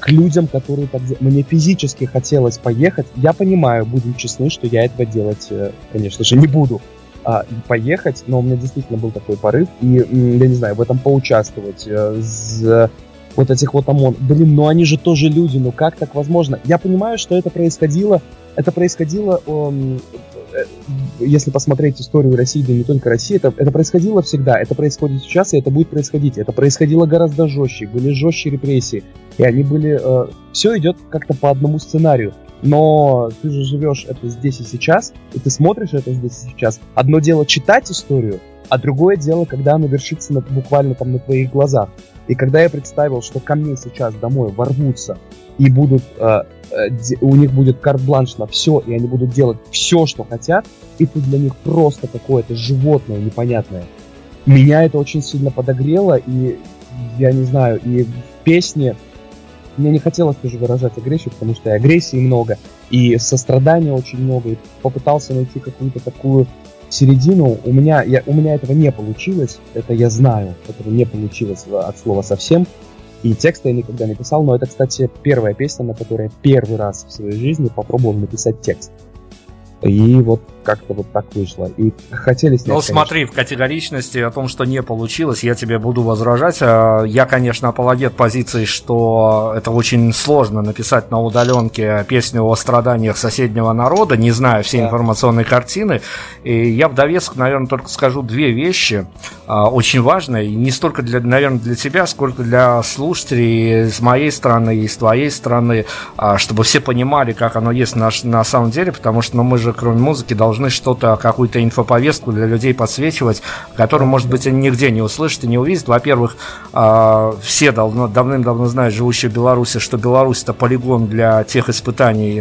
к людям, которые так. Мне физически хотелось поехать. Я понимаю, будем честны, что я этого делать, э, конечно же, не буду. А, поехать, но у меня действительно был такой порыв, и, я не знаю, в этом поучаствовать, э, с вот этих вот ОМОН. Блин, ну они же тоже люди, ну как так возможно? Я понимаю, что это происходило, это происходило Э, если посмотреть историю России, да не только России, это, это происходило всегда, это происходит сейчас, и это будет происходить. Это происходило гораздо жестче, были жестче репрессии, и они были... Э, все идет как-то по одному сценарию. Но ты же живешь это здесь и сейчас, и ты смотришь это здесь и сейчас. Одно дело читать историю, а другое дело, когда она вершится на, буквально там на твоих глазах. И когда я представил, что ко мне сейчас домой ворвутся и будут э, Э, у них будет карт-бланш на все, и они будут делать все, что хотят, и ты для них просто какое-то животное непонятное. Меня это очень сильно подогрело, и я не знаю, и в песне мне не хотелось тоже выражать агрессию, потому что и агрессии много, и сострадания очень много, и попытался найти какую-то такую середину. У меня, я, у меня этого не получилось, это я знаю, этого не получилось от слова совсем. И текста я никогда не писал, но это, кстати, первая песня, на которой я первый раз в своей жизни попробовал написать текст. И вот как-то вот так вышло. И хотели снять, Ну, смотри, в категоричности о том, что не получилось, я тебе буду возражать. А, я, конечно, апологет позиции, что это очень сложно написать на удаленке песню о страданиях соседнего народа, не зная всей да. информационной картины. И я в довесок, наверное, только скажу две вещи, а, очень важные, не столько, для, наверное, для тебя, сколько для слушателей с моей стороны и с твоей стороны, а, чтобы все понимали, как оно есть на, на самом деле, потому что ну, мы же, кроме музыки, должны должны что-то, какую-то инфоповестку для людей подсвечивать, которую, может быть, они нигде не услышат и не увидят. Во-первых, а, все давным-давно знают, живущие в Беларуси, что Беларусь это полигон для тех испытаний.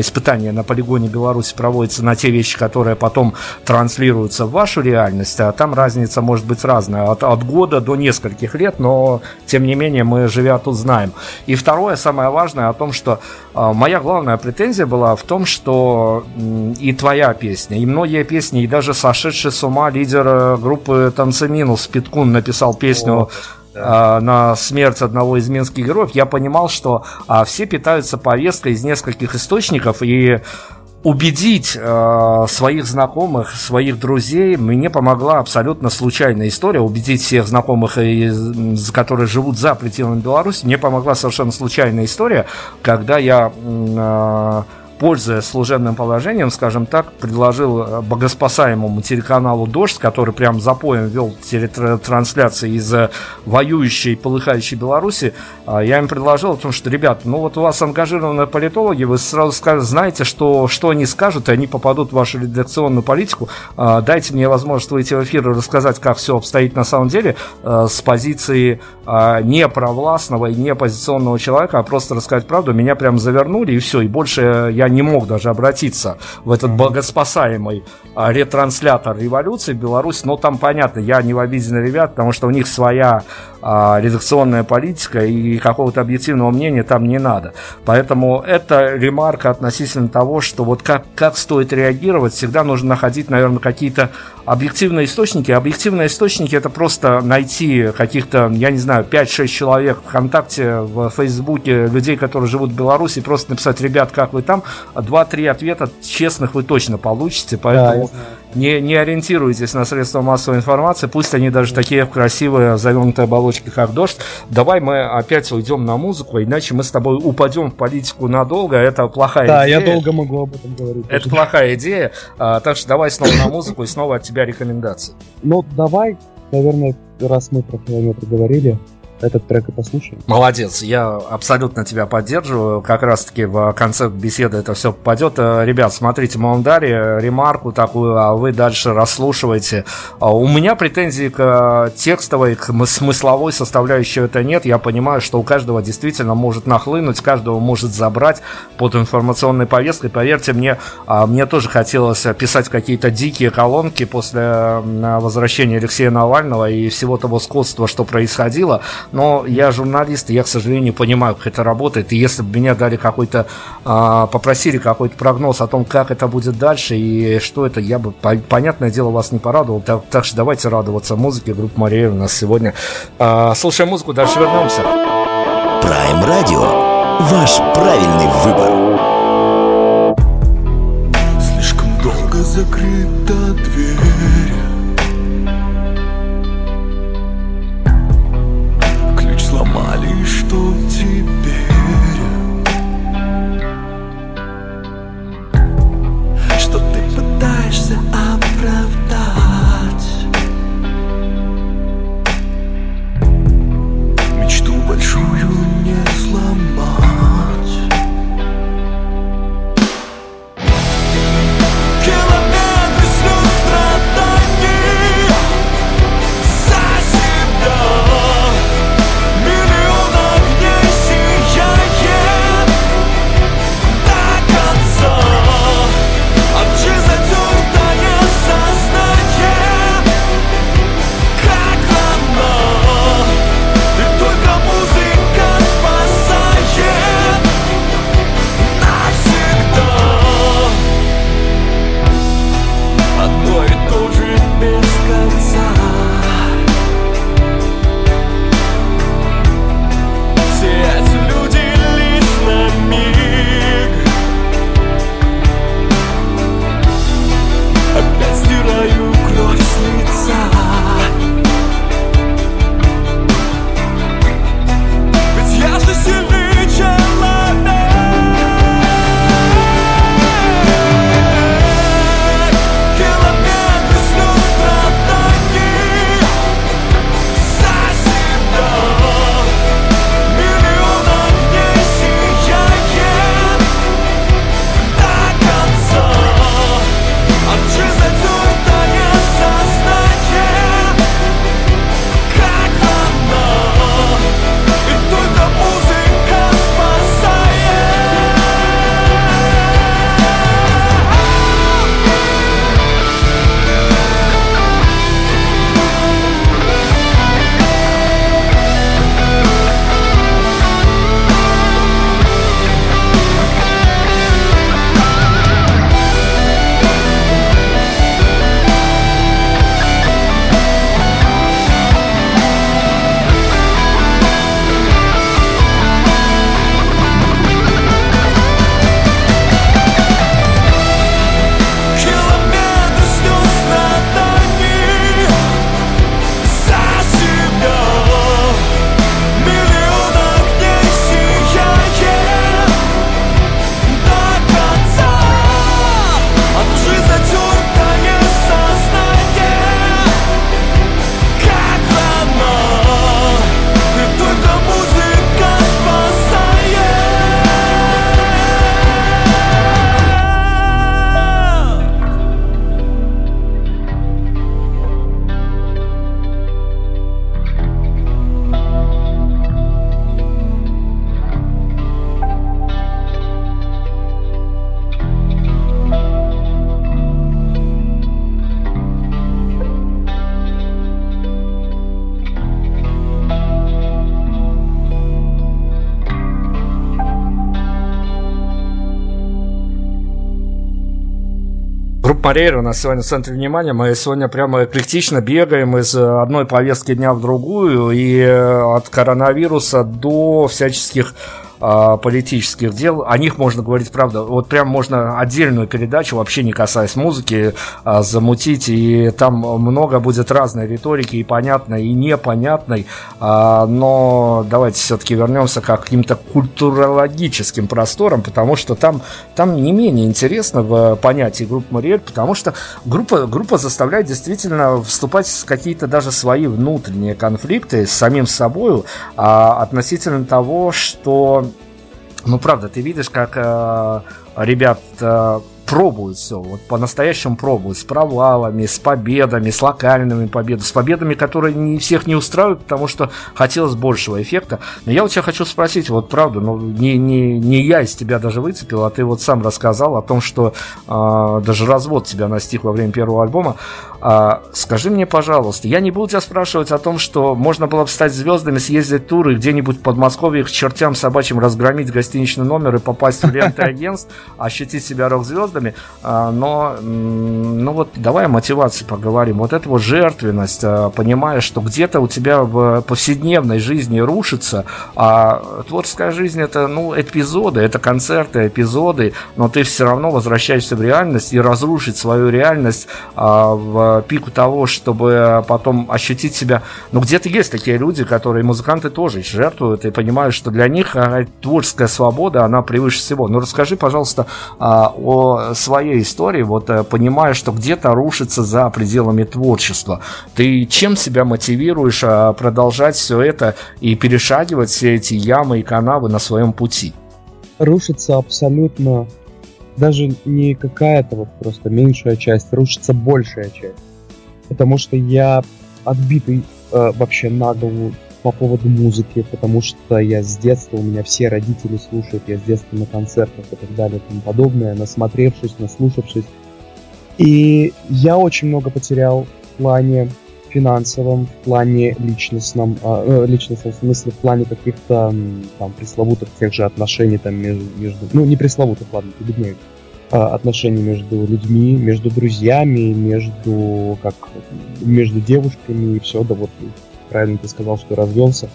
Испытания на полигоне Беларуси проводятся на те вещи, которые потом транслируются в вашу реальность, а там разница может быть разная, от, от года до нескольких лет, но тем не менее мы, живя тут, знаем. И второе, самое важное, о том, что а, моя главная претензия была в том, что и твоя песня. И многие песни, и даже сошедший с ума лидер э, группы Танцы Минус Питкун написал песню О, да. на смерть одного из минских героев. Я понимал, что а, все питаются повесткой из нескольких источников, и убедить э, своих знакомых, своих друзей мне помогла абсолютно случайная история. Убедить всех знакомых, из, которые живут за пределами Беларуси, мне помогла совершенно случайная история, когда я э, пользуясь служебным положением, скажем так, предложил э, богоспасаемому телеканалу «Дождь», который прям за поем вел телетрансляции из э, воюющей, полыхающей Беларуси, а, я им предложил о том, что, ребята, ну вот у вас ангажированные политологи, вы сразу знаете, что, что они скажут, и они попадут в вашу редакционную политику. Дайте мне возможность выйти в эфир и рассказать, как все обстоит на самом деле э, с позиции не провластного и не оппозиционного человека, а просто рассказать правду. Меня прям завернули, и все, и больше я я не мог даже обратиться в этот богоспасаемый а, ретранслятор революции в Беларуси, но там понятно, я не в обиде на ребят, потому что у них своя а, редакционная политика и какого-то объективного мнения там не надо. Поэтому это ремарка относительно того, что вот как, как стоит реагировать, всегда нужно находить, наверное, какие-то объективные источники. Объективные источники это просто найти каких-то, я не знаю, 5-6 человек ВКонтакте, в Фейсбуке, людей, которые живут в Беларуси, просто написать, ребят, как вы там, 2-3 ответа честных вы точно получите, поэтому да, не, не ориентируйтесь на средства массовой информации, пусть они даже такие красивые, завернутые оболочки, как дождь. Давай мы опять уйдем на музыку, иначе мы с тобой упадем в политику надолго, это плохая да, идея. Да, я долго могу об этом говорить. Это плохая идея, а, так что давай снова на музыку и снова от тебя рекомендации. Ну, давай, наверное, раз мы про километр говорили, этот трек и послушаем. Молодец, я абсолютно тебя поддерживаю. Как раз-таки в конце беседы это все попадет. Э, ребят, смотрите, мы вам дали ремарку такую, а вы дальше расслушиваете. А у меня претензий к э, текстовой, к смысловой составляющей это нет. Я понимаю, что у каждого действительно может нахлынуть, каждого может забрать под информационной повесткой. Поверьте мне, а, мне тоже хотелось писать какие-то дикие колонки после э, возвращения Алексея Навального и всего того скотства, что происходило но я журналист, и я, к сожалению, понимаю, как это работает. И если бы меня дали какой-то, а, попросили какой-то прогноз о том, как это будет дальше и что это, я бы, понятное дело, вас не порадовал. Так, так что давайте радоваться музыке. Группа Мария у нас сегодня. А, слушаем музыку, дальше вернемся. Prime Radio. Ваш правильный выбор. Слишком долго закрыта Марейра у нас сегодня в центре внимания. Мы сегодня прямо эклектично бегаем из одной повестки дня в другую. И от коронавируса до всяческих э, политических дел. О них можно говорить, правда, вот прям можно отдельную передачу, вообще не касаясь музыки, э, замутить, и там много будет разной риторики, и понятной, и непонятной, э, но давайте все-таки вернемся к каким-то культурологическим просторам, потому что там, там не менее интересно в понятии группы Мариэль, потому что группа, группа заставляет действительно вступать в какие-то даже свои внутренние конфликты с самим собой а, относительно того, что ну, правда, ты видишь, как э, ребят э, пробуют все, вот по-настоящему пробуют, с провалами, с победами, с локальными победами, с победами, которые не всех не устраивают, потому что хотелось большего эффекта. Но я у тебя хочу спросить, вот правда, ну не, не, не я из тебя даже выцепил, а ты вот сам рассказал о том, что э, даже развод тебя настиг во время первого альбома. А, скажи мне, пожалуйста, я не буду тебя спрашивать о том, что можно было бы стать звездами, съездить туры где-нибудь в Подмосковье к чертям собачьим разгромить гостиничный номер и попасть в ленты агентств, ощутить себя рок-звездами. А, но, ну вот, давай о мотивации поговорим. Вот эта вот жертвенность, а, понимая, что где-то у тебя в повседневной жизни рушится, а творческая жизнь это, ну, эпизоды, это концерты, эпизоды, но ты все равно возвращаешься в реальность и разрушить свою реальность в пику того, чтобы потом ощутить себя... Ну, где-то есть такие люди, которые, музыканты тоже жертвуют и понимают, что для них а, творческая свобода, она превыше всего. Ну, расскажи, пожалуйста, а, о своей истории, вот э, понимая, что где-то рушится за пределами творчества. Ты чем себя мотивируешь продолжать все это и перешагивать все эти ямы и канавы на своем пути? Рушится абсолютно даже не какая-то вот просто меньшая часть, рушится большая часть. Потому что я отбитый э, вообще на голову по поводу музыки, потому что я с детства, у меня все родители слушают, я с детства на концертах и так далее и тому подобное, насмотревшись, наслушавшись. И я очень много потерял в плане финансовом, в плане личностном, э, э личностном смысле, в плане каких-то там пресловутых тех же отношений там между, между ну не пресловутых, ладно, перебедняюсь, э, отношений между людьми, между друзьями, между как между девушками и все, да вот правильно ты сказал, что развелся.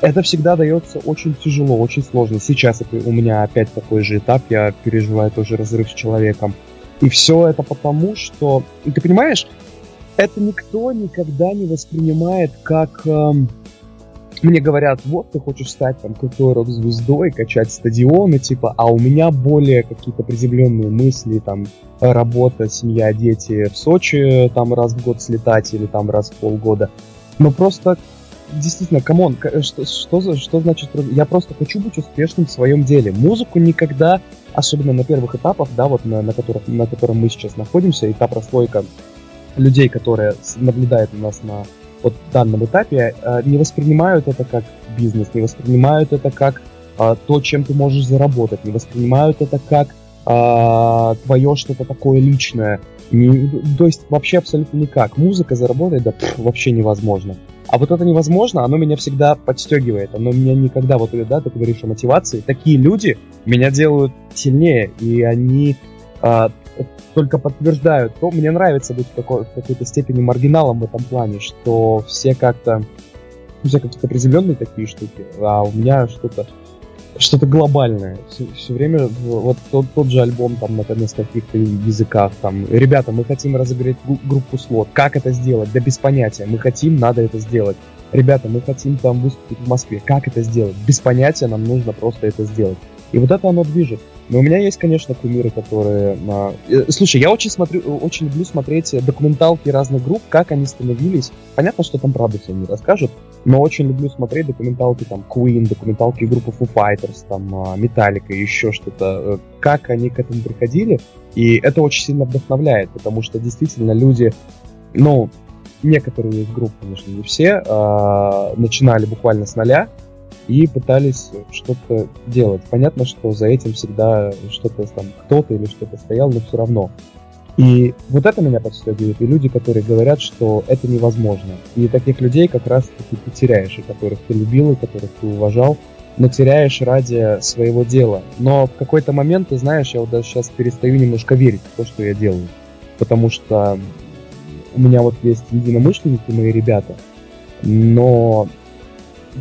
Это всегда дается очень тяжело, очень сложно. Сейчас это у меня опять такой же этап, я переживаю тоже разрыв с человеком. И все это потому, что, ты понимаешь, это никто никогда не воспринимает как... Эм, мне говорят, вот ты хочешь стать там крутой рок-звездой, качать стадионы, типа, а у меня более какие-то приземленные мысли, там, работа, семья, дети в Сочи, там, раз в год слетать или там раз в полгода. Но просто, действительно, come on, что, что, что значит... Я просто хочу быть успешным в своем деле. Музыку никогда, особенно на первых этапах, да, вот на, на, которых, на котором мы сейчас находимся, этап прослойка людей, которые наблюдают у нас на вот данном этапе, э, не воспринимают это как бизнес, не воспринимают это как э, то, чем ты можешь заработать, не воспринимают это как э, твое что-то такое личное. Не, то есть вообще абсолютно никак. Музыка заработать, да пфф, вообще невозможно. А вот это невозможно, оно меня всегда подстегивает. Оно меня никогда, вот да, ты говоришь о мотивации, такие люди меня делают сильнее, и они а, только подтверждают, то мне нравится быть в, какой- в какой-то степени маргиналом в этом плане, что все как-то все какие-то приземленные такие штуки, а у меня что-то что-то глобальное. Все, все время вот тот, тот же альбом там на нескольких языках, там, ребята, мы хотим разыграть группу слот. Как это сделать? Да без понятия. Мы хотим, надо это сделать. Ребята, мы хотим там выступить в Москве. Как это сделать? Без понятия, нам нужно просто это сделать. И вот это оно движет. Но у меня есть, конечно, кумиры, которые... А... Слушай, я очень смотрю, очень люблю смотреть документалки разных групп, как они становились. Понятно, что там правда все не расскажут, но очень люблю смотреть документалки там Queen, документалки группы Foo Fighters, там а, Metallica, еще что-то. Э, как они к этому приходили. И это очень сильно вдохновляет, потому что действительно люди, ну, некоторые из групп, конечно, не все, э, начинали буквально с нуля, и пытались что-то делать. Понятно, что за этим всегда что-то там кто-то или что-то стоял, но все равно. И вот это меня подстегивает. И люди, которые говорят, что это невозможно. И таких людей как раз-таки ты теряешь, и которых ты любил, и которых ты уважал, но теряешь ради своего дела. Но в какой-то момент, ты знаешь, я вот даже сейчас перестаю немножко верить в то, что я делаю. потому что у меня вот есть единомышленники, мои ребята, но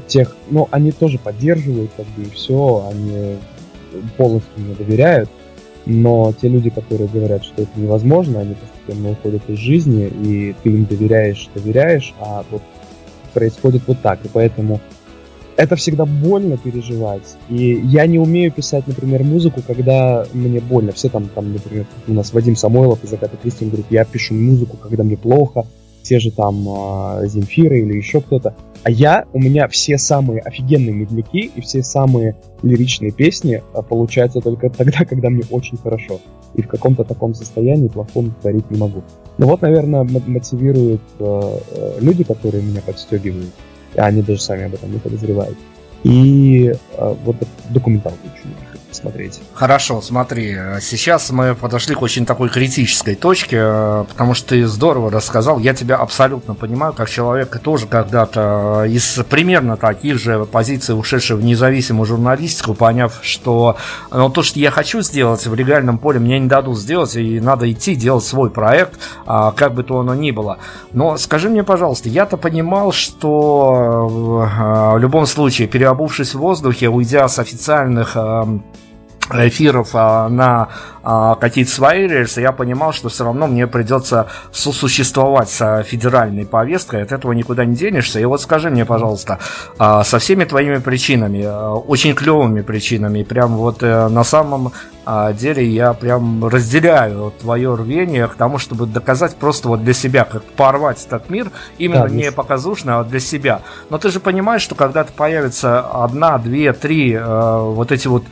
тех, ну, они тоже поддерживают, как бы, и все, они полностью мне доверяют, но те люди, которые говорят, что это невозможно, они постепенно уходят из жизни, и ты им доверяешь, доверяешь, а вот происходит вот так, и поэтому это всегда больно переживать. И я не умею писать, например, музыку, когда мне больно. Все там, там например, у нас Вадим Самойлов из Агаты Кристин говорит, я пишу музыку, когда мне плохо. Те же там э, Земфиры или еще кто-то. А я, у меня все самые офигенные медляки и все самые лиричные песни а, получаются только тогда, когда мне очень хорошо. И в каком-то таком состоянии плохом творить не могу. Ну вот, наверное, мотивируют э, люди, которые меня подстегивают а они даже сами об этом не подозревают. И э, вот документалку очень смотреть. Хорошо, смотри, сейчас мы подошли к очень такой критической точке, э, потому что ты здорово рассказал, я тебя абсолютно понимаю, как человек тоже когда-то из примерно таких же позиций, ушедший в независимую журналистику, поняв, что ну, то, что я хочу сделать в легальном поле, мне не дадут сделать, и надо идти делать свой проект, а, как бы то оно ни было. Но скажи мне, пожалуйста, я-то понимал, что э, в любом случае, переобувшись в воздухе, уйдя с официальных эм, эфиров а, на а, какие-то свои рельсы, я понимал, что все равно мне придется сосуществовать с федеральной повесткой, от этого никуда не денешься. И вот скажи мне, пожалуйста, а, со всеми твоими причинами, а, очень клевыми причинами, прям вот а, на самом а, деле я прям разделяю твое рвение к тому, чтобы доказать просто вот для себя, как порвать этот мир, именно да, не показушно, а для себя. Но ты же понимаешь, что когда-то появится одна, две, три а, вот эти вот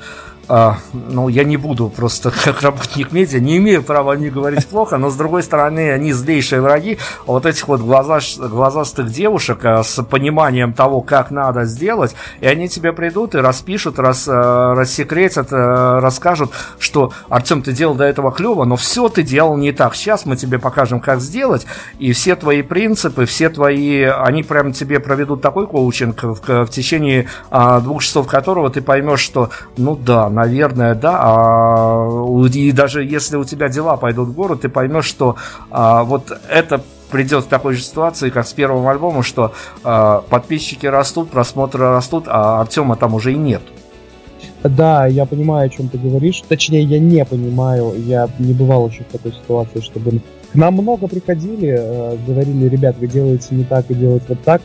а, ну, я не буду просто как работник медиа, не имею права не говорить плохо, но с другой стороны, они злейшие враги вот этих вот глаза, глазастых девушек а, с пониманием того, как надо сделать, и они тебе придут и распишут, рас, а, рассекретят, а, расскажут, что Артем, ты делал до этого клево, но все ты делал не так. Сейчас мы тебе покажем, как сделать, и все твои принципы, все твои, они прям тебе проведут такой коучинг, в, в течение а, двух часов которого ты поймешь, что, ну да, наверное, да. А, и даже если у тебя дела пойдут в гору, ты поймешь, что а, вот это придет к такой же ситуации, как с первым альбомом, что а, подписчики растут, просмотры растут, а Артема там уже и нет. Да, я понимаю, о чем ты говоришь. Точнее, я не понимаю, я не бывал еще в такой ситуации, чтобы к нам много приходили, э, говорили, ребят, вы делаете не так и делаете вот так,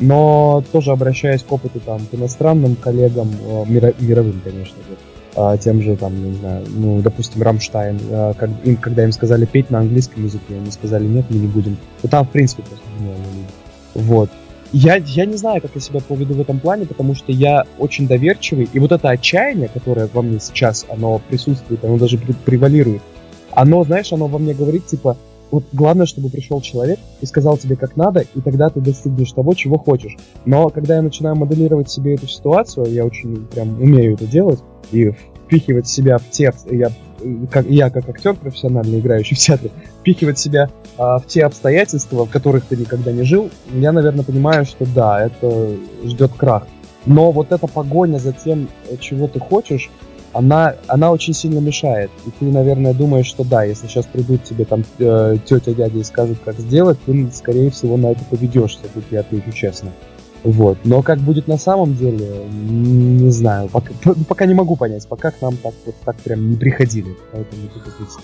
но тоже обращаясь к опыту там, к иностранным коллегам, э, мировым, конечно же, а, тем же, там, не знаю, ну, допустим, Рамштайн, а, как, им, когда им сказали петь на английском языке, они сказали, нет, мы не будем. Ну, там, в принципе, просто гениальные. Вот. Я, я не знаю, как я себя поведу в этом плане, потому что я очень доверчивый, и вот это отчаяние, которое во мне сейчас, оно присутствует, оно даже превалирует, оно, знаешь, оно во мне говорит, типа, вот главное, чтобы пришел человек и сказал тебе, как надо, и тогда ты достигнешь того, чего хочешь. Но когда я начинаю моделировать себе эту ситуацию, я очень прям умею это делать, и впихивать себя в те, я, как, я как актер профессионально играющий в театре, впихивать себя а, в те обстоятельства, в которых ты никогда не жил, я, наверное, понимаю, что да, это ждет крах. Но вот эта погоня за тем, чего ты хочешь, она, она очень сильно мешает. И ты, наверное, думаешь, что да, если сейчас придут тебе там э, тетя, дядя и скажут, как сделать, ты, скорее всего, на это поведешься, тут я отвечу честно. Вот. Но как будет на самом деле, не знаю. Пока, пока не могу понять. Пока к нам так вот так прям не приходили.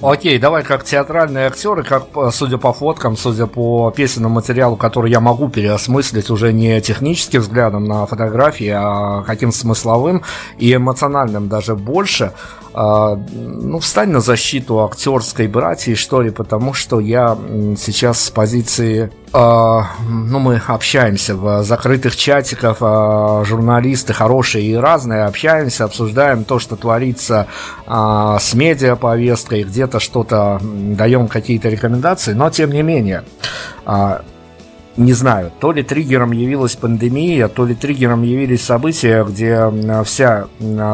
Окей, давай как театральные актеры, как судя по фоткам, судя по песенному материалу, который я могу переосмыслить уже не техническим взглядом на фотографии, а каким смысловым и эмоциональным даже больше. А, ну, встань на защиту актерской братьи, что ли, потому что я сейчас с позиции Uh, ну, мы общаемся в закрытых чатиках, uh, журналисты хорошие и разные, общаемся, обсуждаем то, что творится с медиаповесткой, где-то что-то даем какие-то рекомендации, но тем не менее, не знаю, то ли триггером явилась пандемия, то ли триггером явились события, где вся,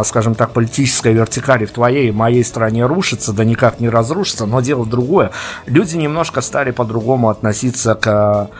скажем так, политическая вертикаль в твоей и моей стране рушится, да никак не разрушится, но дело другое. Люди немножко стали по-другому относиться к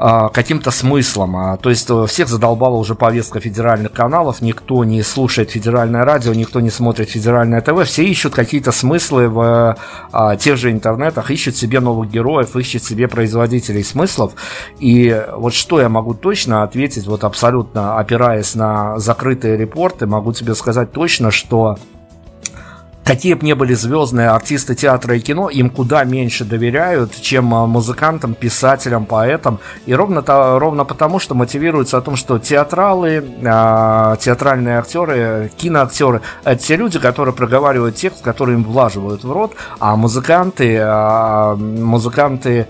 каким-то смыслом. А, то есть э, всех задолбала уже повестка федеральных каналов, никто не слушает федеральное радио, никто не смотрит федеральное ТВ, все ищут какие-то смыслы в а, тех же интернетах, ищут себе новых героев, ищут себе производителей смыслов. И вот что я могу точно ответить, вот абсолютно опираясь на закрытые репорты, могу тебе сказать точно, что какие бы ни были звездные артисты театра и кино, им куда меньше доверяют, чем а, музыкантам, писателям, поэтам. И ровно, то, ровно потому, что мотивируются о том, что театралы, э, театральные актеры, киноактеры – это те люди, которые проговаривают текст, который им влаживают в рот, а музыканты, э, музыканты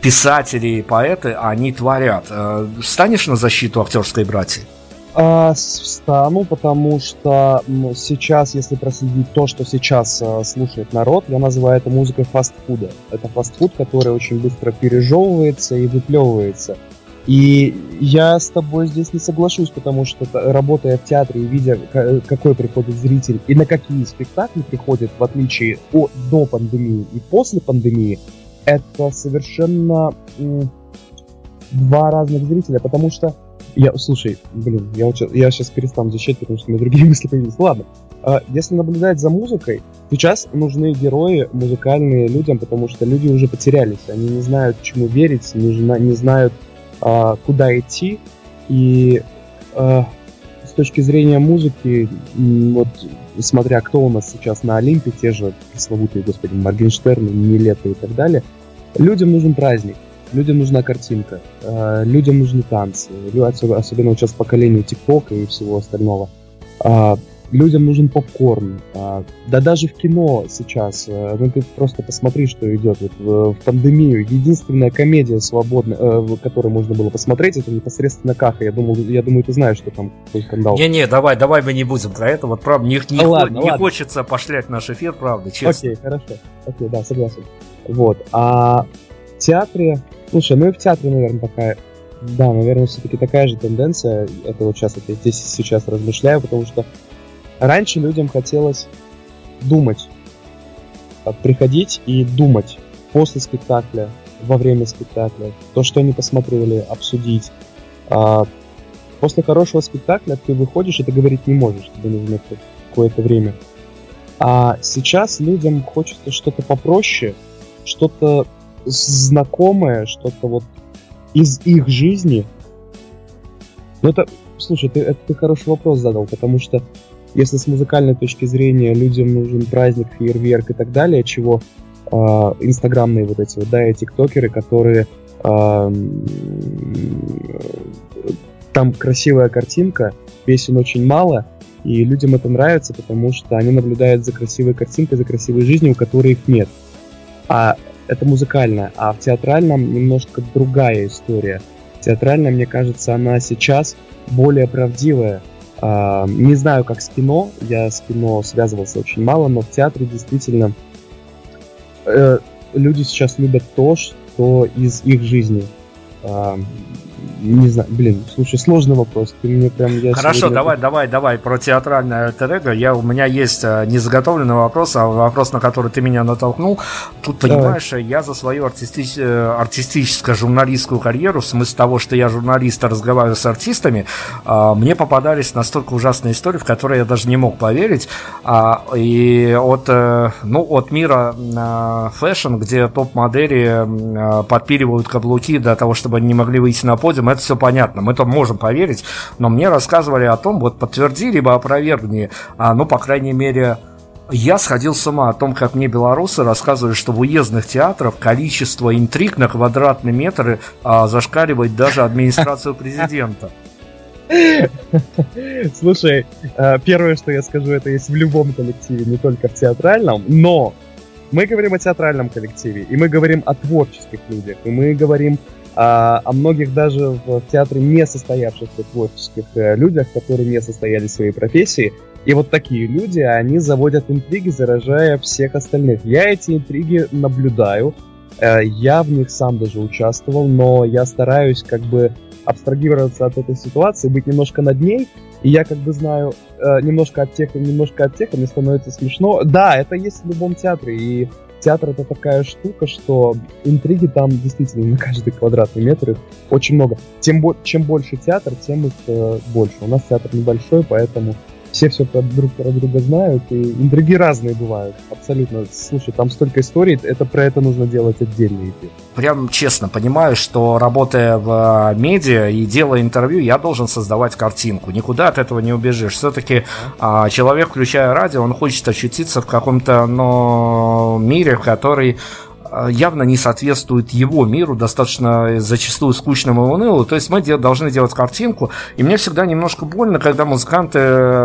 писатели, поэты, они творят. Э, станешь на защиту актерской братьи? А, встану, потому что сейчас, если проследить то, что сейчас а, слушает народ, я называю это музыкой фастфуда. Это фастфуд, который очень быстро пережевывается и выплевывается. И я с тобой здесь не соглашусь, потому что работая в театре и видя, какой приходит зритель и на какие спектакли приходит, в отличие от до пандемии и после пандемии, это совершенно два разных зрителя, потому что я, слушай, блин, я, я сейчас перестану защищать, потому что у меня другие мысли появились. Ладно, а, если наблюдать за музыкой, сейчас нужны герои музыкальные людям, потому что люди уже потерялись, они не знают, чему верить, не, не знают, а, куда идти, и а, с точки зрения музыки, вот смотря кто у нас сейчас на Олимпе, те же пресловутые, господи, Моргенштерн, Нилетто и так далее, людям нужен праздник людям нужна картинка, э, людям нужны танцы, особенно сейчас поколению ТикТока и всего остального. А, людям нужен попкорн. А, да даже в кино сейчас, э, ну ты просто посмотри, что идет вот в, пандемию. Единственная комедия свободная, э, которую можно было посмотреть, это непосредственно Каха. Я думал, я думаю, ты знаешь, что там какой скандал. Не-не, давай, давай мы не будем про это. Вот правда, не, не, а, ладно, не ладно. хочется пошлять наш эфир, правда, честно. Окей, хорошо. Окей, да, согласен. Вот. А театре Слушай, ну и в театре, наверное, такая... Да, наверное, все-таки такая же тенденция. Это вот сейчас, это здесь сейчас размышляю, потому что раньше людям хотелось думать. А, приходить и думать после спектакля, во время спектакля. То, что они посмотрели, обсудить. А после хорошего спектакля ты выходишь и ты говорить не можешь, тебе нужно какое-то время. А сейчас людям хочется что-то попроще, что-то знакомое, что-то вот из их жизни. Ну это, слушай, ты, это ты хороший вопрос задал, потому что если с музыкальной точки зрения людям нужен праздник, фейерверк и так далее, чего э, инстаграмные вот эти вот, да, и тиктокеры, которые э, там красивая картинка, песен очень мало, и людям это нравится, потому что они наблюдают за красивой картинкой, за красивой жизнью, у которой их нет. А это музыкальная, а в театральном немножко другая история. Театральная, мне кажется, она сейчас более правдивая. А, не знаю, как с кино, я с кино связывался очень мало, но в театре действительно э, люди сейчас любят то, что из их жизни. А, не знаю, блин, слушай, сложный вопрос. Ты мне прям я Хорошо, сегодня... давай, давай, давай про театральное альтер Я у меня есть э, незаготовленный вопрос, а вопрос, на который ты меня натолкнул. Тут понимаешь, давай. я за свою артистич... Э, артистическую журналистскую карьеру, в смысле того, что я журналист, разговариваю с артистами, а, мне попадались настолько ужасные истории, в которые я даже не мог поверить. А, и от, э, ну, от мира fashion, где топ-модели подпиливают каблуки для того, чтобы они не могли выйти на подиум, это все понятно, мы там можем поверить, но мне рассказывали о том, вот подтверди, либо опровергни, а, ну, по крайней мере, я сходил с ума о том, как мне белорусы рассказывали, что в уездных театрах количество интриг на квадратный метр а, зашкаливает даже администрацию президента. Слушай, э, первое, что я скажу, это есть в любом коллективе, не только в театральном, но мы говорим о театральном коллективе, и мы говорим о творческих людях, и мы говорим а, о многих даже в театре не состоявшихся творческих э, людях, которые не состоялись в своей профессии. И вот такие люди, они заводят интриги, заражая всех остальных. Я эти интриги наблюдаю, э, я в них сам даже участвовал, но я стараюсь как бы абстрагироваться от этой ситуации, быть немножко над ней, и я как бы знаю э, немножко от тех, немножко от тех, и мне становится смешно. Да, это есть в любом театре, и театр это такая штука, что интриги там действительно на каждый квадратный метр их очень много. Тем, чем больше театр, тем их э, больше. У нас театр небольшой, поэтому все все про друг про друга знают, и интриги разные бывают, абсолютно. Слушай, там столько историй, это про это нужно делать отдельный эфир. Прям честно понимаю, что работая в медиа и делая интервью, я должен создавать картинку. Никуда от этого не убежишь. Все-таки а, человек, включая радио, он хочет ощутиться в каком-то но, мире, который Э, явно не соответствует его миру, достаточно зачастую скучному и унылому. То есть мы де- должны делать картинку, и мне всегда немножко больно, когда музыканты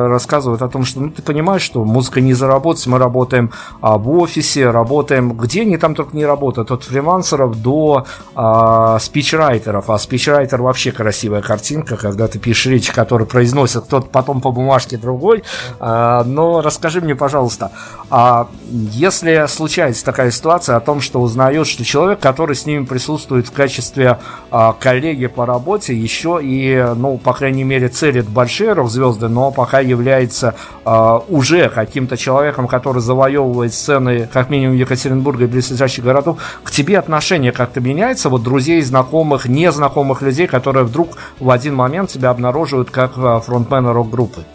рассказывают о том, что ну, ты понимаешь, что музыка не заработать, мы работаем а, в офисе, работаем, где они там только не работают, от фрилансеров до а, спичрайтеров, а спичрайтер вообще красивая картинка, когда ты пишешь речь, которую произносит кто-то потом по бумажке другой, а, но расскажи мне, пожалуйста, а если случается такая ситуация о том, что узнает, что человек, который с ними присутствует в качестве а, коллеги по работе, еще и, ну, по крайней мере, целит большие рок-звезды, но пока является а, уже каким-то человеком, который завоевывает сцены, как минимум, Екатеринбурга и близлежащих городов, к тебе отношение как-то меняется, вот друзей, знакомых, незнакомых людей, которые вдруг в один момент тебя обнаруживают как а, фронтмена рок-группы?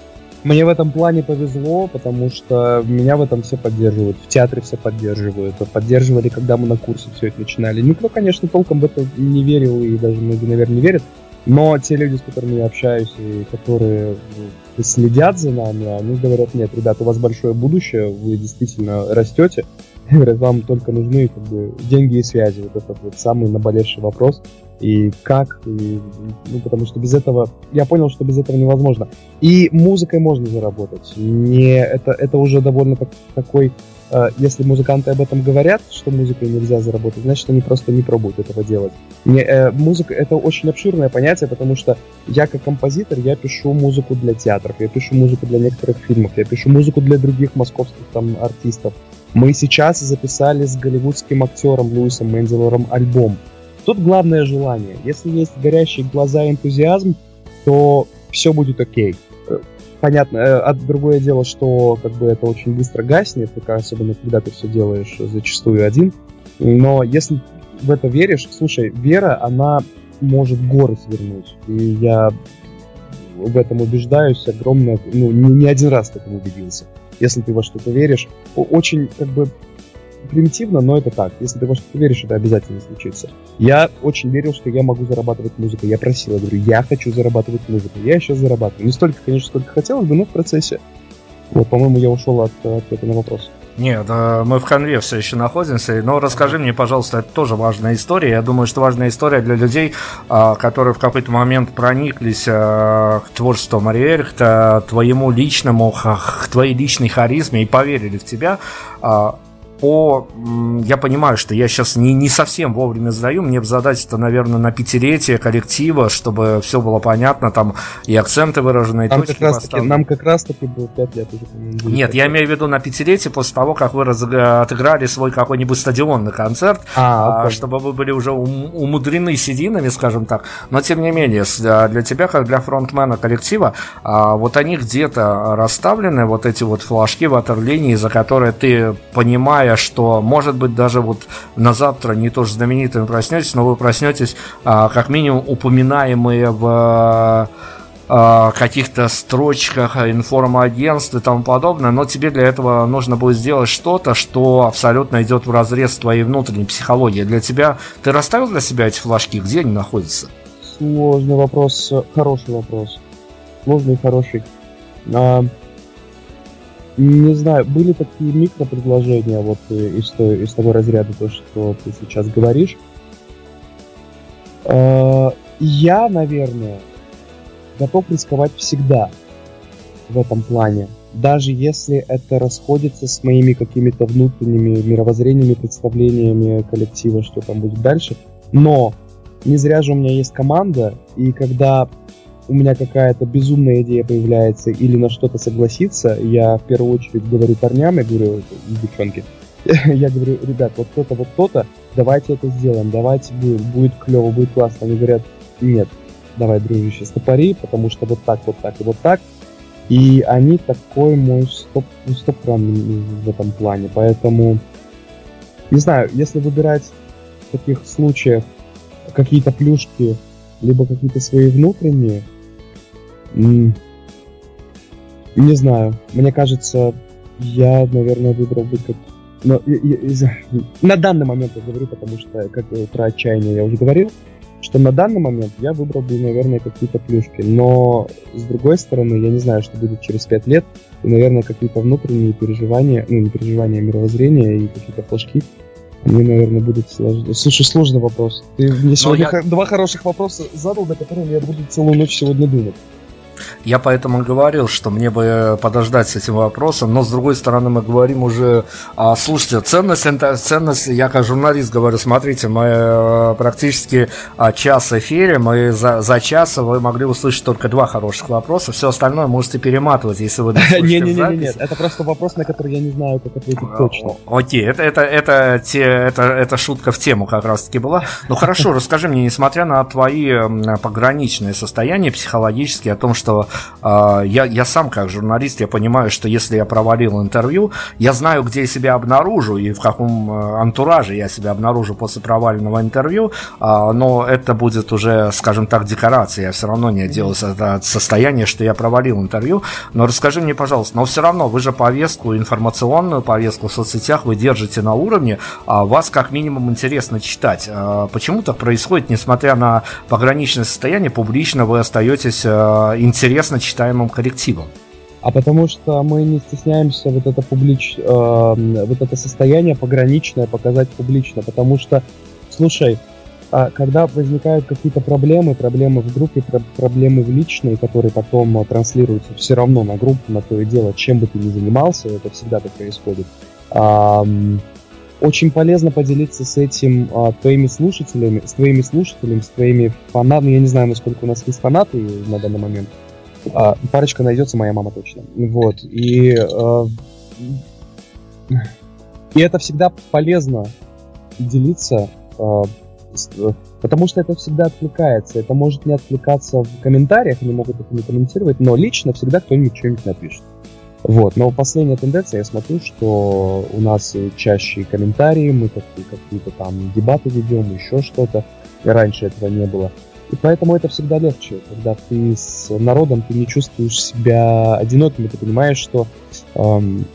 Мне в этом плане повезло, потому что меня в этом все поддерживают. В театре все поддерживают. Поддерживали, когда мы на курсе все это начинали. Никто, конечно, толком в это не верил, и даже многие, наверное, не верят. Но те люди, с которыми я общаюсь, и которые ну, следят за нами, они говорят, нет, ребят, у вас большое будущее, вы действительно растете, вам только нужны как бы, деньги и связи. Вот этот вот самый наболевший вопрос и как, и, ну, потому что без этого, я понял, что без этого невозможно. И музыкой можно заработать. Не, это, это уже довольно так, такой, э, если музыканты об этом говорят, что музыкой нельзя заработать, значит, они просто не пробуют этого делать. Не, э, музыка — это очень обширное понятие, потому что я как композитор, я пишу музыку для театров, я пишу музыку для некоторых фильмов, я пишу музыку для других московских там артистов. Мы сейчас записали с голливудским актером Луисом Менделером альбом, Тут главное желание. Если есть горящие глаза и энтузиазм, то все будет окей. Э, понятно, а другое дело, что как бы это очень быстро гаснет, особенно когда ты все делаешь зачастую один. Но если в это веришь, слушай, вера, она может горы свернуть. И я в этом убеждаюсь огромно, ну, не, не один раз в этом убедился. Если ты во что-то веришь, очень как бы примитивно, но это так. Если ты во что-то веришь, это обязательно случится. Я очень верил, что я могу зарабатывать музыкой. Я просил, я говорю, я хочу зарабатывать музыкой. Я сейчас зарабатываю. Не столько, конечно, сколько хотелось бы, но в процессе. Вот, по-моему, я ушел от ответа на вопрос. Нет, мы в конве все еще находимся, но расскажи мне, пожалуйста, это тоже важная история. Я думаю, что важная история для людей, а, которые в какой-то момент прониклись а, к творчеству Марии к твоему личному, к твоей личной харизме и поверили в тебя. А, по... Я понимаю, что я сейчас не, не совсем вовремя задаю, мне бы задать это, наверное, на пятилетие коллектива, чтобы все было понятно, там и акценты выражены, и нам точки как таки, Нам как раз таки было пять лет уже. Нет, я имею в виду на пятилетие после того, как вы раз... отыграли свой какой-нибудь стадионный концерт, а, а чтобы вы были уже ум... умудрены сединами, скажем так. Но, тем не менее, для тебя, как для фронтмена коллектива, а, вот они где-то расставлены, вот эти вот флажки ватерлинии, за которые ты понимаешь, зная, что, может быть, даже вот на завтра не тоже знаменитым проснетесь, но вы проснетесь а, как минимум упоминаемые в а, каких-то строчках информагентств и тому подобное, но тебе для этого нужно будет сделать что-то, что абсолютно идет в разрез твоей внутренней психологии. Для тебя, ты расставил для себя эти флажки, где они находятся? Сложный вопрос, хороший вопрос. Сложный и хороший. А, не знаю, были такие микропредложения вот э, из, той, из того разряда, то, что ты сейчас говоришь. А, я, наверное, готов рисковать всегда в этом плане. Даже если это расходится с моими какими-то внутренними мировоззрениями, представлениями коллектива, что там будет дальше. Но не зря же у меня есть команда, и когда у меня какая-то безумная идея появляется или на что-то согласиться, я в первую очередь говорю парням, я говорю, девчонки, я говорю, ребят, вот то-то, вот то-то, давайте это сделаем, давайте будет, будет клево, будет классно. Они говорят, нет, давай, дружище, стопори, потому что вот так, вот так и вот так. И они такой мой стоп, стоп в этом плане. Поэтому Не знаю, если выбирать в таких случаях какие-то плюшки, либо какие-то свои внутренние, не знаю. Мне кажется, я, наверное, выбрал бы как... Но, я, я, на данный момент я говорю, потому что как про отчаяние я уже говорил, что на данный момент я выбрал бы, наверное, какие-то плюшки. Но, с другой стороны, я не знаю, что будет через пять лет. И, наверное, какие-то внутренние переживания, ну, не переживания, а мировоззрения и какие-то флажки, они, наверное, будут сложны. Слушай, сложный вопрос. Ты мне сегодня я... два хороших вопроса задал, на которые я буду целую ночь сегодня думать. Я поэтому говорил, что мне бы подождать с этим вопросом, но с другой стороны мы говорим уже, а, слушайте, ценность, ценность, я как журналист говорю, смотрите, мы э, практически а, час эфире, мы за, за час вы могли услышать только два хороших вопроса, все остальное можете перематывать, если вы не, не, не, нет, это просто вопрос, на который я не знаю, как ответить точно. Окей, это, это, это, те, это, это шутка в тему как раз-таки была. Ну хорошо, расскажи мне, несмотря на твои пограничные состояния психологические, о том, что что э, я, я сам как журналист, я понимаю, что если я провалил интервью, я знаю, где я себя обнаружу и в каком э, антураже я себя обнаружу после проваленного интервью, э, но это будет уже, скажем так, декорация. Я все равно не отделаюсь от состояния, что я провалил интервью. Но расскажи мне, пожалуйста, но все равно вы же повестку, информационную повестку в соцсетях вы держите на уровне, а вас как минимум интересно читать. Почему так происходит, несмотря на пограничное состояние, публично вы остаетесь интересным интересно читаемым коллективом. А потому что мы не стесняемся вот это публич, э, вот это состояние пограничное показать публично, потому что, слушай, э, когда возникают какие-то проблемы, проблемы в группе, про проблемы в личной, которые потом э, транслируются все равно на группу, на то и дело, чем бы ты ни занимался, это всегда так происходит. Очень полезно поделиться с этим а, твоими слушателями, с твоими слушателями, с твоими фанатами. Я не знаю, насколько у нас есть фанаты на данный момент. А, парочка найдется, моя мама точно. Вот. И, а, и это всегда полезно делиться, а, с, потому что это всегда отвлекается. Это может не отвлекаться в комментариях, они могут это не комментировать, но лично всегда кто-нибудь что-нибудь напишет. Вот, но последняя тенденция, я смотрю, что у нас чаще комментарии, мы какие-то там дебаты ведем, еще что-то, и раньше этого не было. И поэтому это всегда легче, когда ты с народом, ты не чувствуешь себя одиноким, и ты понимаешь, что эм,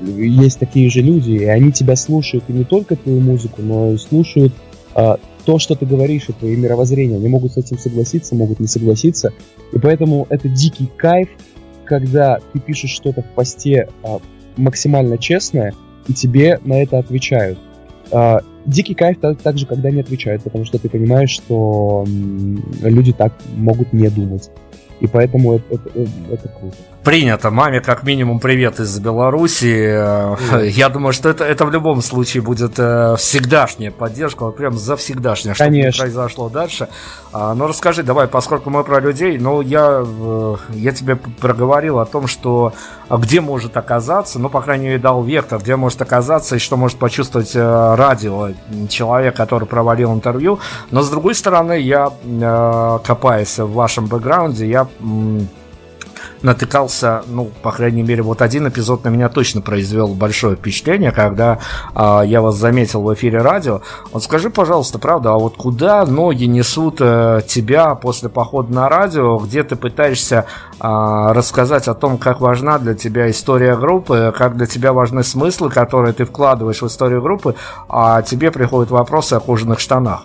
есть такие же люди, и они тебя слушают, и не только твою музыку, но и слушают э, то, что ты говоришь, и твои мировоззрения. Они могут с этим согласиться, могут не согласиться. И поэтому это дикий кайф, когда ты пишешь что-то в посте а, максимально честное, и тебе на это отвечают. А, дикий кайф так, также, когда не отвечают, потому что ты понимаешь, что люди так могут не думать. И поэтому это, это, это круто. Принято. Маме как минимум привет из Беларуси. Я думаю, что это, это в любом случае будет э, всегдашняя поддержка, вот прям завсегдашняя, что не произошло дальше. А, но расскажи, давай, поскольку мы про людей, ну, я, э, я тебе проговорил о том, что а где может оказаться, ну, по крайней мере, дал вектор, где может оказаться и что может почувствовать э, радио человек, который провалил интервью. Но, с другой стороны, я, копаясь в вашем бэкграунде, я натыкался, ну, по крайней мере, вот один эпизод на меня точно произвел большое впечатление, когда а, я вас заметил в эфире радио. Вот скажи, пожалуйста, правда, а вот куда ноги несут а, тебя после похода на радио, где ты пытаешься а, рассказать о том, как важна для тебя история группы, как для тебя важны смыслы, которые ты вкладываешь в историю группы, а тебе приходят вопросы о кожаных штанах?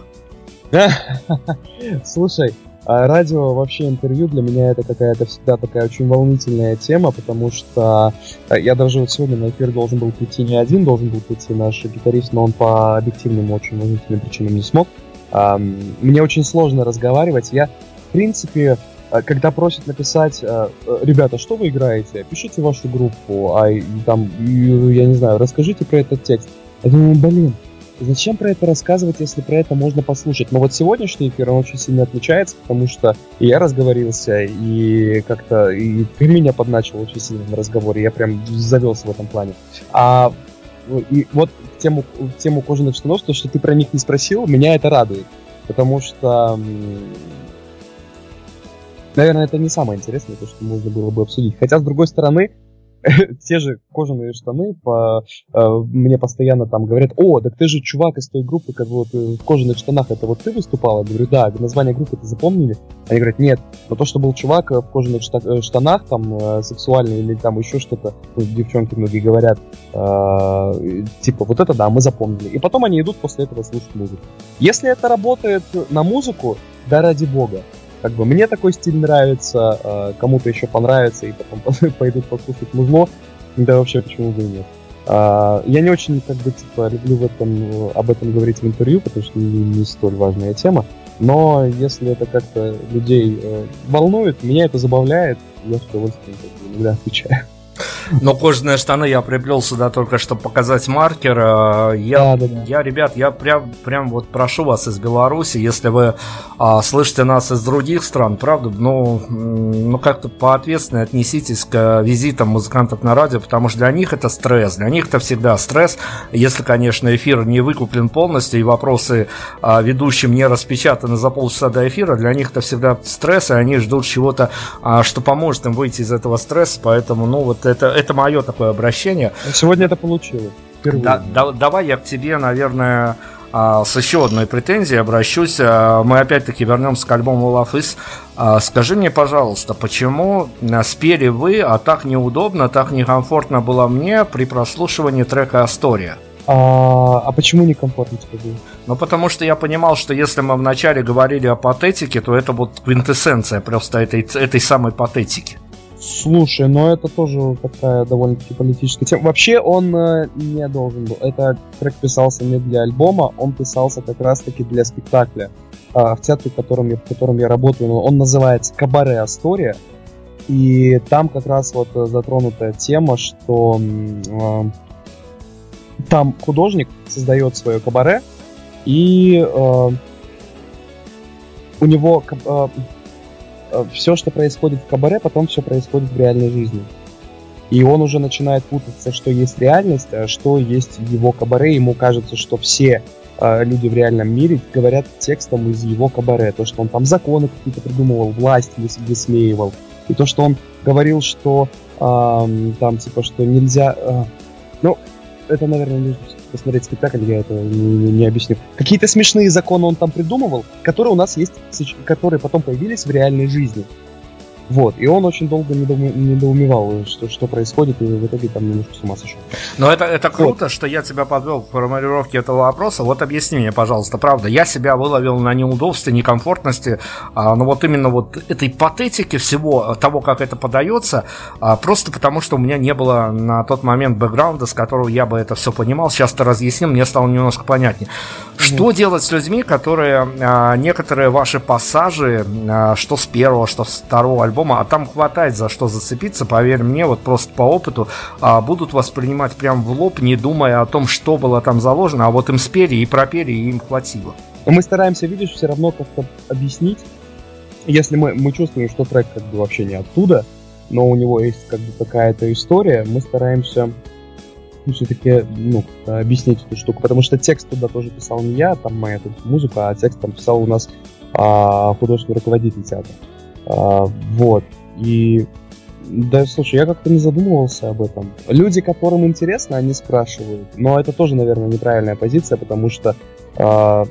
Слушай, а радио, вообще интервью для меня это какая-то всегда такая очень волнительная тема, потому что э, я даже вот сегодня на эфир должен был прийти не один, должен был прийти наш гитарист, но он по объективным очень волнительным причинам не смог. Мне очень сложно разговаривать. Я, в принципе, э, когда просят написать, э, ребята, что вы играете, пишите вашу группу, а там, я не знаю, расскажите про этот текст. Я думаю, блин, Зачем про это рассказывать, если про это можно послушать? Но вот сегодняшний эфир, он очень сильно отличается, потому что я разговорился, и как-то и ты меня подначил очень сильно на разговоре, я прям завелся в этом плане. А и вот тему, тему кожаных штанов, то, что ты про них не спросил, меня это радует. Потому что, наверное, это не самое интересное, то, что можно было бы обсудить. Хотя, с другой стороны, те же кожаные штаны по, э, мне постоянно там говорят, о, так ты же чувак из той группы, как вот э, в кожаных штанах, это вот ты выступал? Я говорю, да, название группы ты запомнили? Они говорят, нет, но то, что был чувак в кожаных э, штанах, там, э, сексуальный или там еще что-то, ну, девчонки многие говорят, э, типа, вот это да, мы запомнили. И потом они идут после этого слушать музыку. Если это работает на музыку, да ради бога. Как бы мне такой стиль нравится, э, кому-то еще понравится, и потом пойдут послушать музло, да вообще почему бы и нет. А, я не очень, как бы, типа, люблю в этом, об этом говорить в интервью, потому что не, не столь важная тема. Но если это как-то людей э, волнует, меня это забавляет, я с удовольствием иногда отвечаю. Но кожаные штаны я приплел сюда только, чтобы показать маркер. Э, я, да, да, да. я ребят, я прям, прям вот прошу вас из Беларуси, если вы а, слышите нас из других стран, правда, ну, ну как-то поответственно отнеситесь к визитам музыкантов на радио, потому что для них это стресс, для них это всегда стресс, если, конечно, эфир не выкуплен полностью и вопросы а, ведущим не распечатаны за полчаса до эфира, для них это всегда стресс, и они ждут чего-то, а, что поможет им выйти из этого стресса, поэтому, ну, вот это, это мое такое обращение. Сегодня это получилось. Да, да, давай я к тебе, наверное, а, с еще одной претензией обращусь. А, мы опять-таки вернемся к альбому Love Is. А, скажи мне, пожалуйста, почему спели вы, а так неудобно, так некомфортно было мне при прослушивании трека «Астория»? А, а почему некомфортно тебе было? Ну, потому что я понимал, что если мы вначале говорили о патетике, то это вот квинтэссенция просто этой, этой самой патетики. Слушай, ну это тоже такая довольно-таки политическая тема. Вообще он э, не должен был. Это трек писался не для альбома, он писался как раз-таки для спектакля. Э, в театре, в котором, я, в котором я работаю, он называется «Кабаре Астория». И там как раз вот затронутая тема, что э, там художник создает свое кабаре, и э, у него Э, все, что происходит в кабаре, потом все происходит в реальной жизни. И он уже начинает путаться, что есть реальность, а что есть его кабаре. Ему кажется, что все э, люди в реальном мире говорят текстом из его кабаре. То, что он там законы какие-то придумывал, власть высмеивал. И то, что он говорил, что э, там, типа, что нельзя... Э, ну, это, наверное, нужно посмотреть спектакль, я это не, не, не объясню. Какие-то смешные законы он там придумывал, которые у нас есть, которые потом появились в реальной жизни. Вот, и он очень долго недоумевал, что, что происходит, и в итоге там немножко с ума сошел. Но это, это круто, вот. что я тебя подвел к формулировке этого вопроса. Вот объясни мне, пожалуйста, правда, я себя выловил на неудобстве, некомфортности, а, но вот именно вот этой патетики всего того, как это подается, а, просто потому, что у меня не было на тот момент бэкграунда, с которого я бы это все понимал. Сейчас ты разъяснил, мне стало немножко понятнее. Что делать с людьми, которые а, некоторые ваши пассажи, а, что с первого, что с второго альбома, а там хватает за что зацепиться, поверь мне, вот просто по опыту, а, будут воспринимать прям в лоб, не думая о том, что было там заложено, а вот им спели и пропели, и им хватило. Мы стараемся, видишь, все равно как-то объяснить, если мы, мы чувствуем, что трек как бы вообще не оттуда, но у него есть как бы какая-то история, мы стараемся ну, все-таки ну, объяснить эту штуку, потому что текст туда тоже писал не я, там моя тут музыка, а текст там писал у нас а, художественный руководитель театра. А, вот. И да, слушай, я как-то не задумывался об этом. Люди, которым интересно, они спрашивают. Но это тоже, наверное, неправильная позиция, потому что э,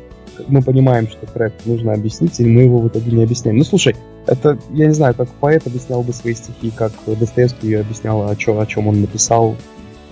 мы понимаем, что трек нужно объяснить, и мы его в итоге не объясняем. Ну, слушай, это, я не знаю, как поэт объяснял бы свои стихи, как Достоевский объяснял, о чем, о чем он написал.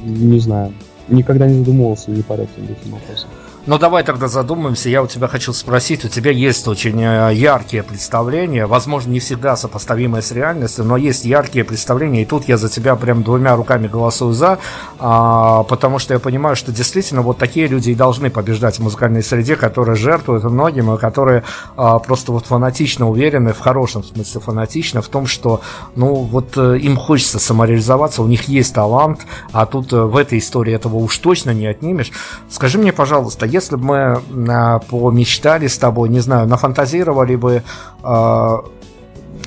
Не знаю. Никогда не задумывался и не парился этим вопросом. Ну, давай тогда задумаемся. Я у тебя хочу спросить. У тебя есть очень э, яркие представления, возможно, не всегда сопоставимые с реальностью, но есть яркие представления. И тут я за тебя прям двумя руками голосую за, а, потому что я понимаю, что действительно вот такие люди и должны побеждать в музыкальной среде, которые жертвуют многим, и которые а, просто вот фанатично уверены, в хорошем смысле фанатично, в том, что, ну, вот э, им хочется самореализоваться, у них есть талант, а тут э, в этой истории этого уж точно не отнимешь. Скажи мне, пожалуйста, если бы мы а, помечтали с тобой, не знаю, нафантазировали бы а,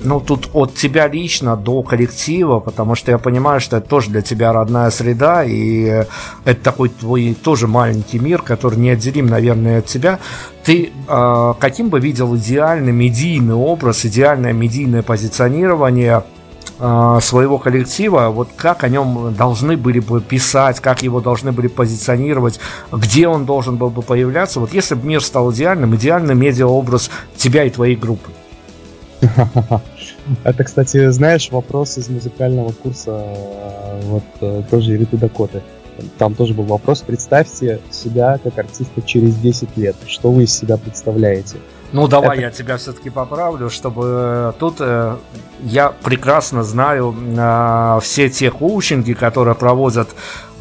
ну, тут от тебя лично до коллектива, потому что я понимаю, что это тоже для тебя родная среда, и это такой твой тоже маленький мир, который неотделим, наверное, от тебя. Ты э, каким бы видел идеальный медийный образ, идеальное медийное позиционирование своего коллектива, вот как о нем должны были бы писать, как его должны были позиционировать, где он должен был бы появляться. Вот если бы мир стал идеальным, идеальный медиаобраз тебя и твоей группы. Это, кстати, знаешь, вопрос из музыкального курса э, вот э, тоже Риты Дакоты. Там тоже был вопрос. Представьте себя как артиста через 10 лет. Что вы из себя представляете? Ну, давай это... я тебя все-таки поправлю, чтобы э, тут э, я прекрасно знаю э, все те коучинги, которые проводят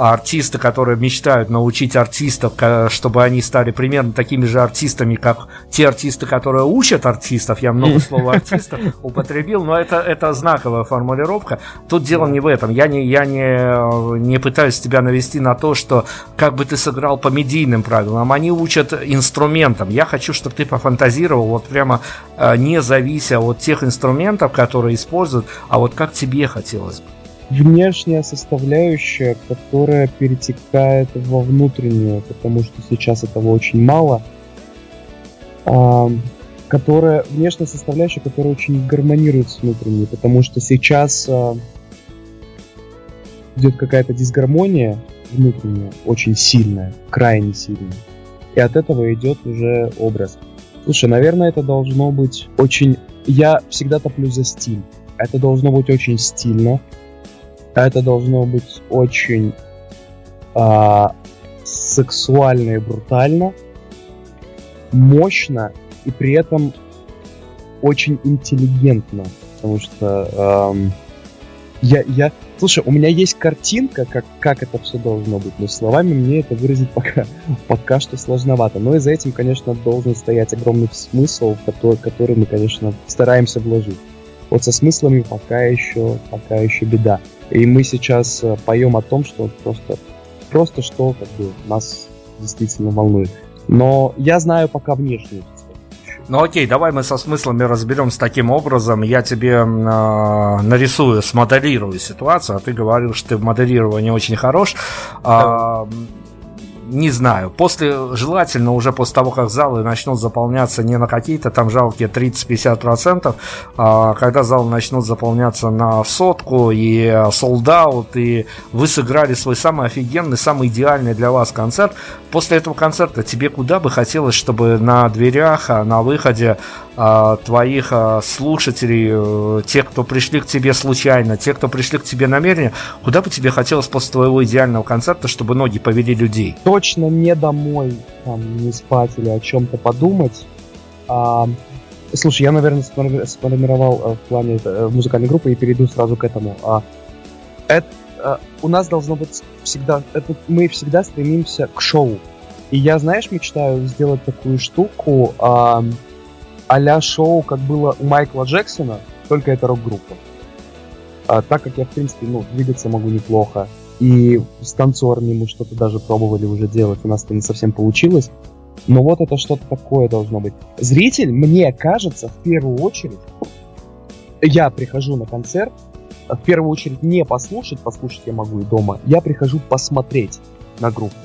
артисты, которые мечтают научить артистов, чтобы они стали примерно такими же артистами, как те артисты, которые учат артистов. Я много слова артистов употребил, но это, это знаковая формулировка. Тут дело не в этом. Я не, я не, не пытаюсь тебя навести на то, что как бы ты сыграл по медийным правилам. Они учат инструментам. Я хочу, чтобы ты пофантазировал, вот прямо э, не завися от тех инструментов, которые используют, а вот как тебе хотелось бы внешняя составляющая, которая перетекает во внутреннюю, потому что сейчас этого очень мало, а, которая внешняя составляющая, которая очень гармонирует с внутренней, потому что сейчас а, идет какая-то дисгармония внутренняя, очень сильная, крайне сильная, и от этого идет уже образ. Слушай, наверное, это должно быть очень... Я всегда топлю за стиль. Это должно быть очень стильно, это должно быть очень а, сексуально и брутально, мощно и при этом очень интеллигентно, потому что эм, я, я, слушай, у меня есть картинка, как, как это все должно быть, но словами мне это выразить пока, пока что сложновато. Но и за этим, конечно, должен стоять огромный смысл, который, который мы, конечно, стараемся вложить. Вот со смыслами пока еще, пока еще беда. И мы сейчас э, поем о том, что просто, просто что как бы нас действительно волнует. Но я знаю пока внешнюю ну окей, давай мы со смыслами разберемся таким образом. Я тебе э, нарисую, смоделирую ситуацию, а ты говорил, что ты в моделировании очень хорош. Да. А, не знаю. После, желательно уже после того, как залы начнут заполняться не на какие-то там жалкие 30-50%, а когда залы начнут заполняться на сотку и солдат, и вы сыграли свой самый офигенный, самый идеальный для вас концерт, после этого концерта тебе куда бы хотелось, чтобы на дверях, а на выходе твоих а, слушателей, э, тех, кто пришли к тебе случайно, тех, кто пришли к тебе намеренно, куда бы тебе хотелось после твоего идеального концерта, чтобы ноги повели людей? Точно не домой, там, не спать или о чем-то подумать. А, слушай, я, наверное, сформировал э, в плане э, музыкальной группы и перейду сразу к этому. А, это, у нас должно быть всегда, это, мы всегда стремимся к шоу. И я, знаешь, мечтаю сделать такую штуку, а, а шоу, как было у Майкла Джексона, только это рок-группа. А, так как я, в принципе, ну, двигаться могу неплохо, и с танцорами мы что-то даже пробовали уже делать, у нас это не совсем получилось, но вот это что-то такое должно быть. Зритель, мне кажется, в первую очередь, я прихожу на концерт, в первую очередь не послушать, послушать я могу и дома, я прихожу посмотреть на группу.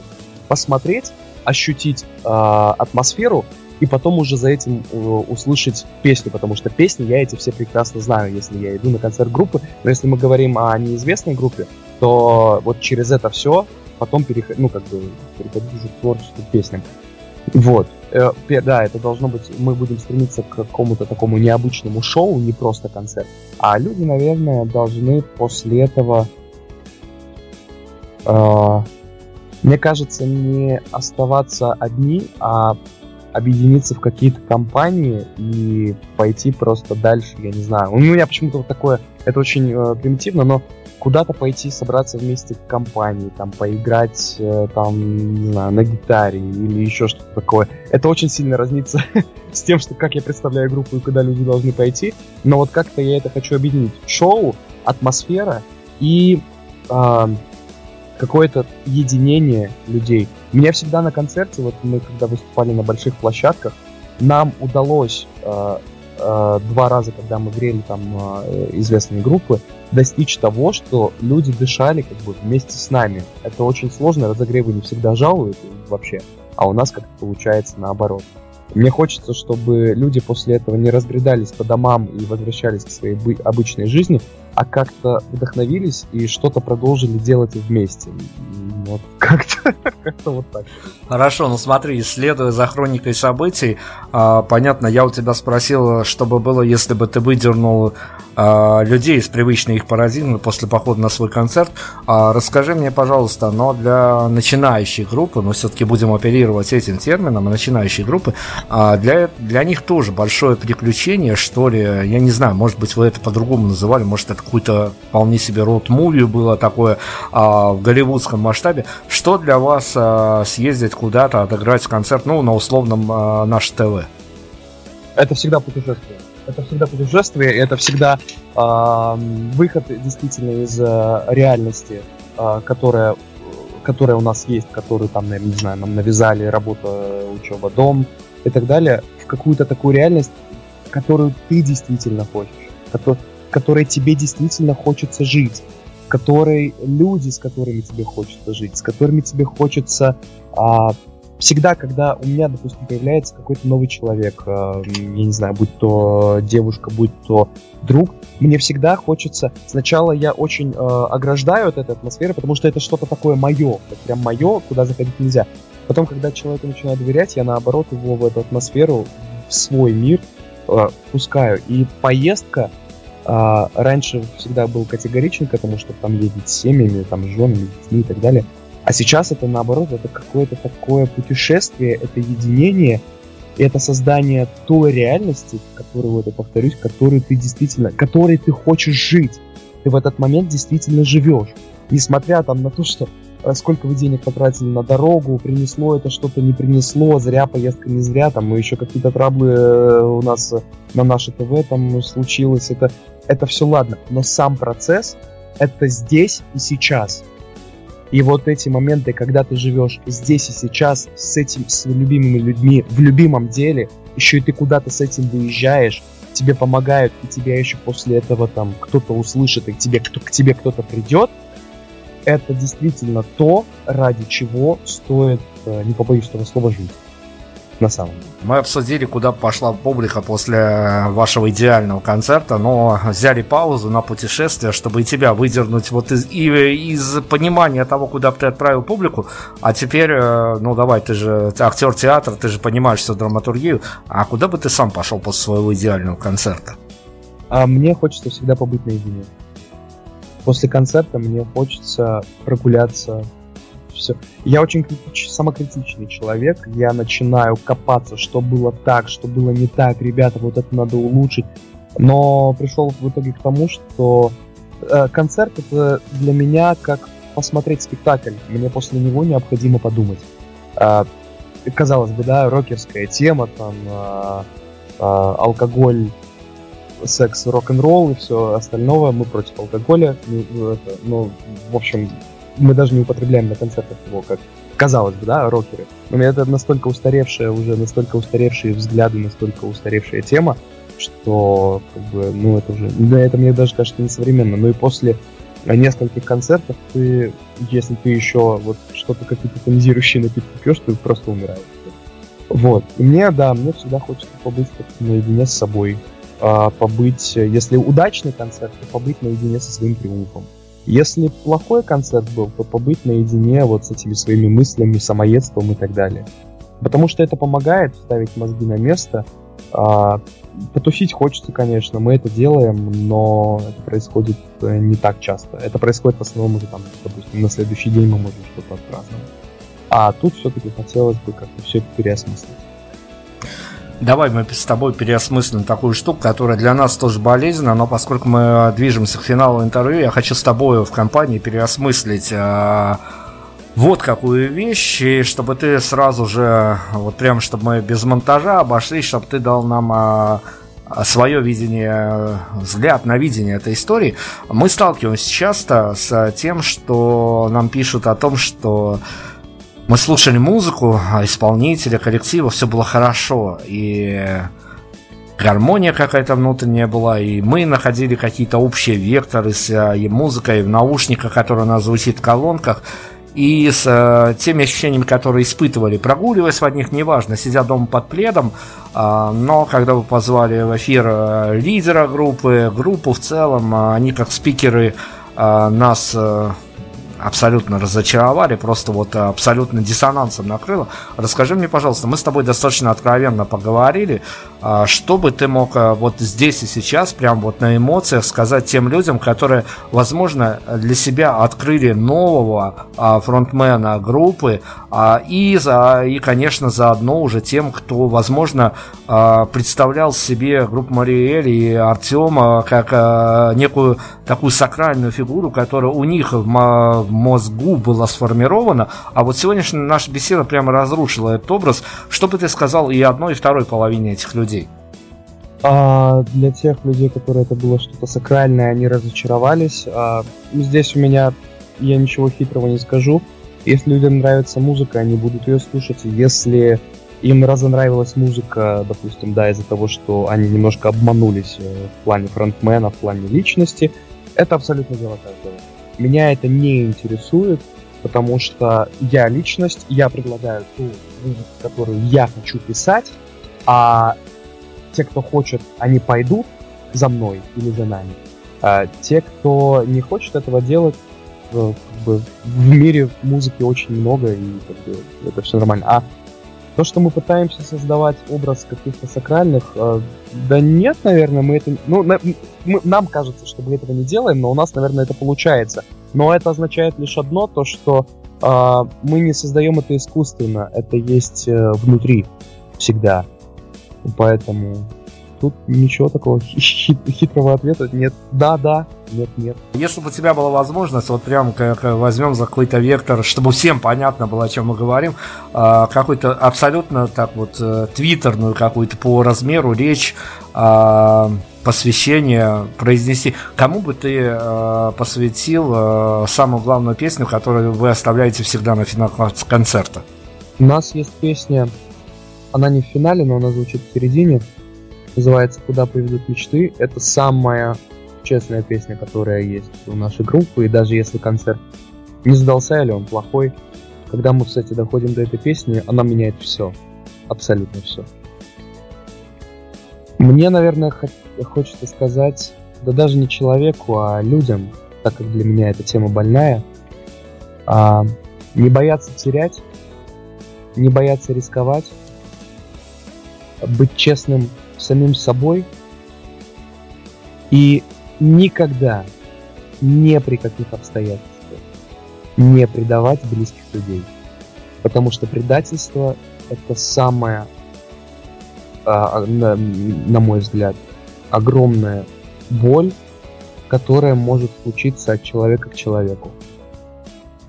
Посмотреть, ощутить э, атмосферу, и потом уже за этим э, услышать песню, потому что песни я эти все прекрасно знаю, если я иду на концерт группы, но если мы говорим о неизвестной группе, то вот через это все потом переход, ну, как бы, переходить уже к творчеству песням. Вот. Э, да, это должно быть, мы будем стремиться к какому-то такому необычному шоу, не просто концерт. А люди, наверное, должны после этого, э, мне кажется, не оставаться одни, а объединиться в какие-то компании и пойти просто дальше, я не знаю. У меня почему-то вот такое, это очень э, примитивно, но куда-то пойти, собраться вместе в компании, там, поиграть, э, там, не знаю, на гитаре или еще что-то такое. Это очень сильно разнится с тем, что как я представляю группу и куда люди должны пойти. Но вот как-то я это хочу объединить. Шоу, атмосфера и э, какое-то единение людей. Мне всегда на концерте, вот мы когда выступали на больших площадках, нам удалось э, э, два раза, когда мы грели там э, известные группы, достичь того, что люди дышали как бы вместе с нами. Это очень сложно, разогревы не всегда жалуют вообще, а у нас как-то получается наоборот. Мне хочется, чтобы люди после этого не разбредались по домам и возвращались к своей обычной жизни, а как-то вдохновились и что-то продолжили делать вместе. Вот как-то, как-то вот так. Хорошо, ну смотри, следуя за хроникой событий, а, понятно, я у тебя спросил, что бы было, если бы ты выдернул а, людей из привычной их парадигмы после похода на свой концерт. А, расскажи мне, пожалуйста, но для начинающей группы, мы все-таки будем оперировать этим термином, начинающей группы, для, для них тоже большое приключение, что ли, я не знаю, может быть, вы это по-другому называли, может, это какой-то вполне себе род-муви было такое а, в голливудском масштабе. Что для вас а, съездить куда-то, отыграть концерт, ну, на условном а, наш ТВ? Это всегда путешествие. Это всегда путешествие, это всегда э, выход действительно из э, реальности, э, которая, которая у нас есть, которую там, не знаю, нам навязали, работа, учеба, дом и так далее, в какую-то такую реальность, которую ты действительно хочешь, которой тебе действительно хочется жить, которой люди, с которыми тебе хочется жить, с которыми тебе хочется а, всегда, когда у меня, допустим, появляется какой-то новый человек, а, я не знаю, будь то девушка, будь то друг, мне всегда хочется. Сначала я очень э, ограждаю от этой атмосферы, потому что это что-то такое мое, прям мое, куда заходить нельзя. Потом, когда человеку начинаю доверять, я наоборот его в эту атмосферу, в свой мир э, пускаю. И поездка а, раньше всегда был категоричен к этому, что там едет с семьями, там с женами, детьми и так далее. А сейчас это наоборот, это какое-то такое путешествие, это единение, это создание той реальности, которую, вот я повторюсь, которую ты действительно, которой ты хочешь жить. Ты в этот момент действительно живешь. Несмотря там на то, что сколько вы денег потратили на дорогу, принесло это что-то, не принесло, зря поездка, не зря, там еще какие-то траблы э, у нас на наше ТВ там случилось, это, это все ладно, но сам процесс это здесь и сейчас. И вот эти моменты, когда ты живешь здесь и сейчас с этим, с любимыми людьми, в любимом деле, еще и ты куда-то с этим выезжаешь, тебе помогают, и тебя еще после этого там кто-то услышит, и к тебе, кто, к тебе кто-то придет, это действительно то, ради чего стоит, э, не побоюсь этого слова, жить. На самом деле. Мы обсудили, куда пошла публика после вашего идеального концерта, но взяли паузу на путешествие, чтобы и тебя выдернуть вот из, и, из понимания того, куда бы ты отправил публику. А теперь, э, ну давай, ты же актер театра, ты же понимаешь всю драматургию. А куда бы ты сам пошел после своего идеального концерта? А мне хочется всегда побыть наедине. После концерта мне хочется прогуляться. Все. Я очень критич, самокритичный человек. Я начинаю копаться, что было так, что было не так. Ребята, вот это надо улучшить. Но пришел в итоге к тому, что э, концерт это для меня как посмотреть спектакль. Мне после него необходимо подумать. Э, казалось бы, да, рокерская тема, там э, э, алкоголь, секс, рок-н-ролл и все остальное. Мы против алкоголя. Ну, это, ну, в общем, мы даже не употребляем на концертах его, как казалось бы, да, рокеры. Но это настолько устаревшая уже, настолько устаревшие взгляды, настолько устаревшая тема, что, как бы, ну, это уже, да, это мне даже кажется не современно. Но и после нескольких концертов ты, если ты еще вот что-то какие-то тонизирующие напитки пьешь, ты просто умираешь. Вот. И мне, да, мне всегда хочется побыть наедине с собой, а, побыть, если удачный концерт, то побыть наедине со своим триумфом. Если плохой концерт был, то побыть наедине вот с этими своими мыслями, самоедством и так далее. Потому что это помогает ставить мозги на место. А, потусить хочется, конечно, мы это делаем, но это происходит э, не так часто. Это происходит в основном уже там, допустим, на следующий день мы можем что-то отпраздновать. А тут все-таки хотелось бы как-то все это переосмыслить. Давай мы с тобой переосмыслим такую штуку, которая для нас тоже болезненна, но поскольку мы движемся к финалу интервью, я хочу с тобой в компании переосмыслить э, вот какую вещь, и чтобы ты сразу же, вот прям, чтобы мы без монтажа обошлись, чтобы ты дал нам э, свое видение, взгляд на видение этой истории. Мы сталкиваемся часто с тем, что нам пишут о том, что мы слушали музыку, а исполнителя, коллектива, все было хорошо, и гармония какая-то внутренняя была, и мы находили какие-то общие векторы с и музыкой в наушниках, которая у нас звучит в колонках, и с э, теми ощущениями, которые испытывали, прогуливаясь в одних, неважно, сидя дома под пледом, э, но когда вы позвали в эфир э, лидера группы, группу в целом, э, они как спикеры э, нас э, абсолютно разочаровали, просто вот абсолютно диссонансом накрыло. Расскажи мне, пожалуйста, мы с тобой достаточно откровенно поговорили, что бы ты мог а, вот здесь и сейчас, прям вот на эмоциях сказать тем людям, которые, возможно, для себя открыли нового а, фронтмена группы, и, за, и, конечно, заодно уже тем, кто, возможно, представлял себе группу Мариэль и Артема как некую такую сакральную фигуру, которая у них в мозгу была сформирована, а вот сегодняшняя наша беседа прямо разрушила этот образ. Что бы ты сказал и одной, и второй половине этих людей? Людей? А, для тех людей, которые это было что-то сакральное, они разочаровались. А, здесь у меня я ничего хитрого не скажу. Если людям нравится музыка, они будут ее слушать. Если им разонравилась музыка, допустим, да, из-за того, что они немножко обманулись э, в плане фронтмена, в плане личности, это абсолютно дело каждого. Меня это не интересует, потому что я личность, я предлагаю ту музыку, которую я хочу писать, а те, кто хочет, они пойдут за мной или за нами. А те, кто не хочет этого делать, э, как бы, в мире музыки очень много, и как бы, это все нормально. А то, что мы пытаемся создавать образ каких-то сакральных, э, да нет, наверное, мы это... Ну, мы, нам кажется, что мы этого не делаем, но у нас, наверное, это получается. Но это означает лишь одно, то, что э, мы не создаем это искусственно, это есть э, внутри всегда. Поэтому тут ничего такого хитрого ответа нет. Да, да, нет, нет. Если бы у тебя была возможность, вот прям как возьмем за какой-то вектор, чтобы всем понятно было, о чем мы говорим, а, какой-то абсолютно так вот э, твиттерную какую-то по размеру речь а, посвящение произнести. Кому бы ты э, посвятил э, самую главную песню, которую вы оставляете всегда на финал концерта? У нас есть песня она не в финале, но она звучит в середине. Называется «Куда приведут мечты». Это самая честная песня, которая есть у нашей группы. И даже если концерт не сдался или он плохой, когда мы, кстати, доходим до этой песни, она меняет все. Абсолютно все. Мне, наверное, хочется сказать, да даже не человеку, а людям, так как для меня эта тема больная, а, не бояться терять, не бояться рисковать, быть честным самим собой и никогда, не при каких обстоятельствах, не предавать близких людей. Потому что предательство это самое, а, на, на мой взгляд, огромная боль, которая может случиться от человека к человеку.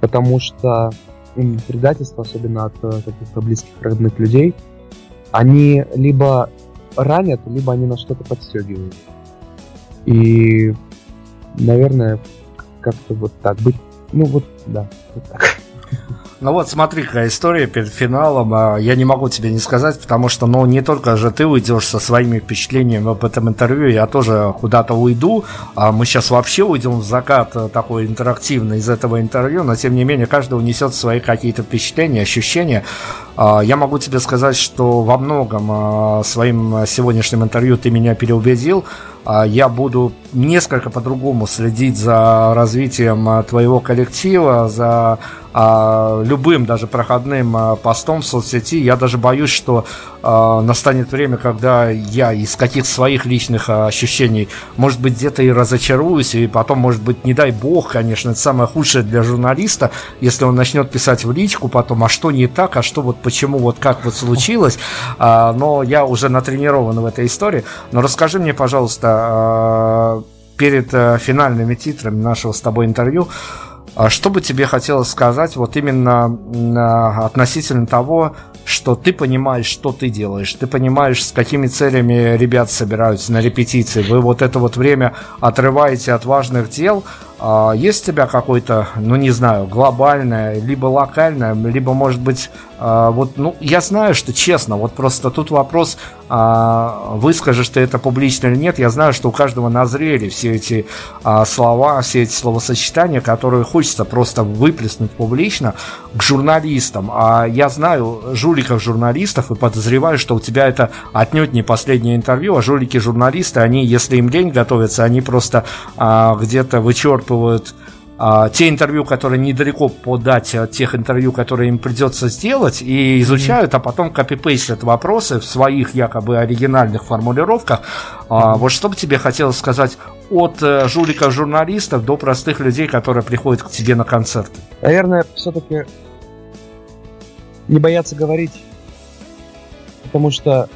Потому что предательство, особенно от э, каких-то близких родных людей, они либо ранят, либо они на что-то подстегивают. И, наверное, как-то вот так быть. Ну вот, да, вот так. Ну вот смотри, какая история перед финалом. А, я не могу тебе не сказать, потому что, ну, не только же ты уйдешь со своими впечатлениями об этом интервью, я тоже куда-то уйду. А мы сейчас вообще уйдем в закат э, такой интерактивный из этого интервью, но тем не менее каждый унесет свои какие-то впечатления, ощущения. А, я могу тебе сказать, что во многом а, своим сегодняшним интервью ты меня переубедил. Я буду несколько по-другому следить за развитием твоего коллектива, за а, любым даже проходным а, постом в соцсети. Я даже боюсь, что а, настанет время, когда я из каких-то своих личных а, ощущений, может быть, где-то и разочаруюсь, и потом, может быть, не дай бог, конечно, это самое худшее для журналиста, если он начнет писать в личку потом, а что не так, а что вот почему, вот как вот случилось. А, но я уже натренирован в этой истории. Но расскажи мне, пожалуйста, а, перед а, финальными титрами нашего с тобой интервью, а что бы тебе хотелось сказать вот именно относительно того, что ты понимаешь, что ты делаешь, ты понимаешь, с какими целями ребят собираются на репетиции, вы вот это вот время отрываете от важных дел, есть у тебя какой-то, ну не знаю, глобальное, либо локальное, либо, может быть, а, вот, ну, я знаю, что честно, вот просто тут вопрос, а, выскажешь ты это публично или нет, я знаю, что у каждого назрели все эти а, слова, все эти словосочетания, которые хочется просто выплеснуть публично к журналистам. А я знаю жуликов журналистов и подозреваю, что у тебя это отнюдь не последнее интервью, а жулики-журналисты, они, если им лень готовятся, они просто а, где-то вычерпывают а, те интервью, которые недалеко подать от тех интервью, которые им придется сделать, и изучают, mm-hmm. а потом копипейстят вопросы в своих якобы оригинальных формулировках. Mm-hmm. Вот что бы тебе хотелось сказать от э, жуликов-журналистов до простых людей, которые приходят к тебе на концерты? Наверное, все-таки не бояться говорить, потому что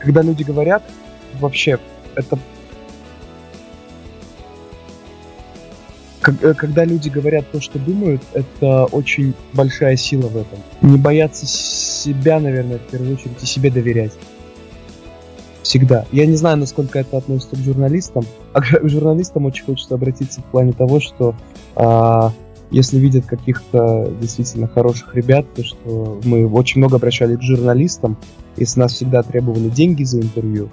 когда люди говорят, вообще, это когда люди говорят то, что думают, это очень большая сила в этом. Не бояться себя, наверное, в первую очередь, и себе доверять. Всегда. Я не знаю, насколько это относится к журналистам. А к журналистам очень хочется обратиться в плане того, что а, если видят каких-то действительно хороших ребят, то что мы очень много обращались к журналистам, и с нас всегда требовали деньги за интервью.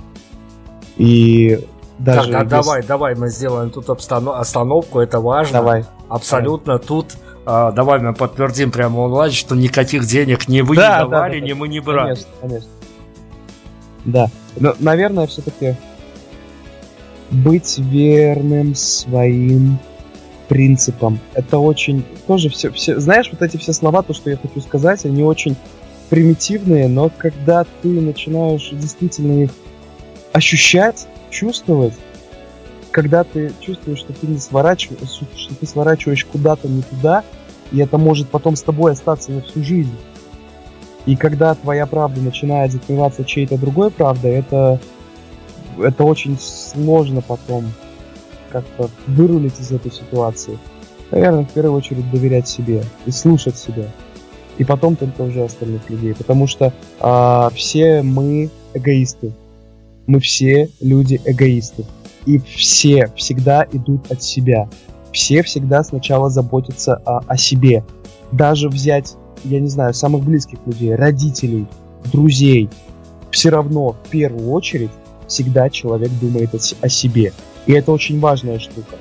И даже так, а без... давай, давай мы сделаем тут остановку, это важно. Давай. Абсолютно давай. тут а, давай мы подтвердим прямо онлайн, что никаких денег ни вы да, не давали, да, да, ни мы не брали. Конечно, конечно. Да. Но, наверное, все-таки быть верным своим принципам. Это очень тоже все, все, знаешь, вот эти все слова, то, что я хочу сказать, они очень примитивные, но когда ты начинаешь действительно их ощущать, чувствовать, когда ты чувствуешь, что ты не сворачиваешь, что ты сворачиваешь куда-то не туда, и это может потом с тобой остаться на всю жизнь. И когда твоя правда начинает затмеваться чьей-то другой правдой, это, это очень сложно потом как-то вырулить из этой ситуации. Наверное, в первую очередь доверять себе и слушать себя. И потом только уже остальных людей. Потому что а, все мы эгоисты мы все люди эгоисты. И все всегда идут от себя. Все всегда сначала заботятся о, о себе. Даже взять, я не знаю, самых близких людей, родителей, друзей, все равно в первую очередь всегда человек думает о, о себе. И это очень важная штука.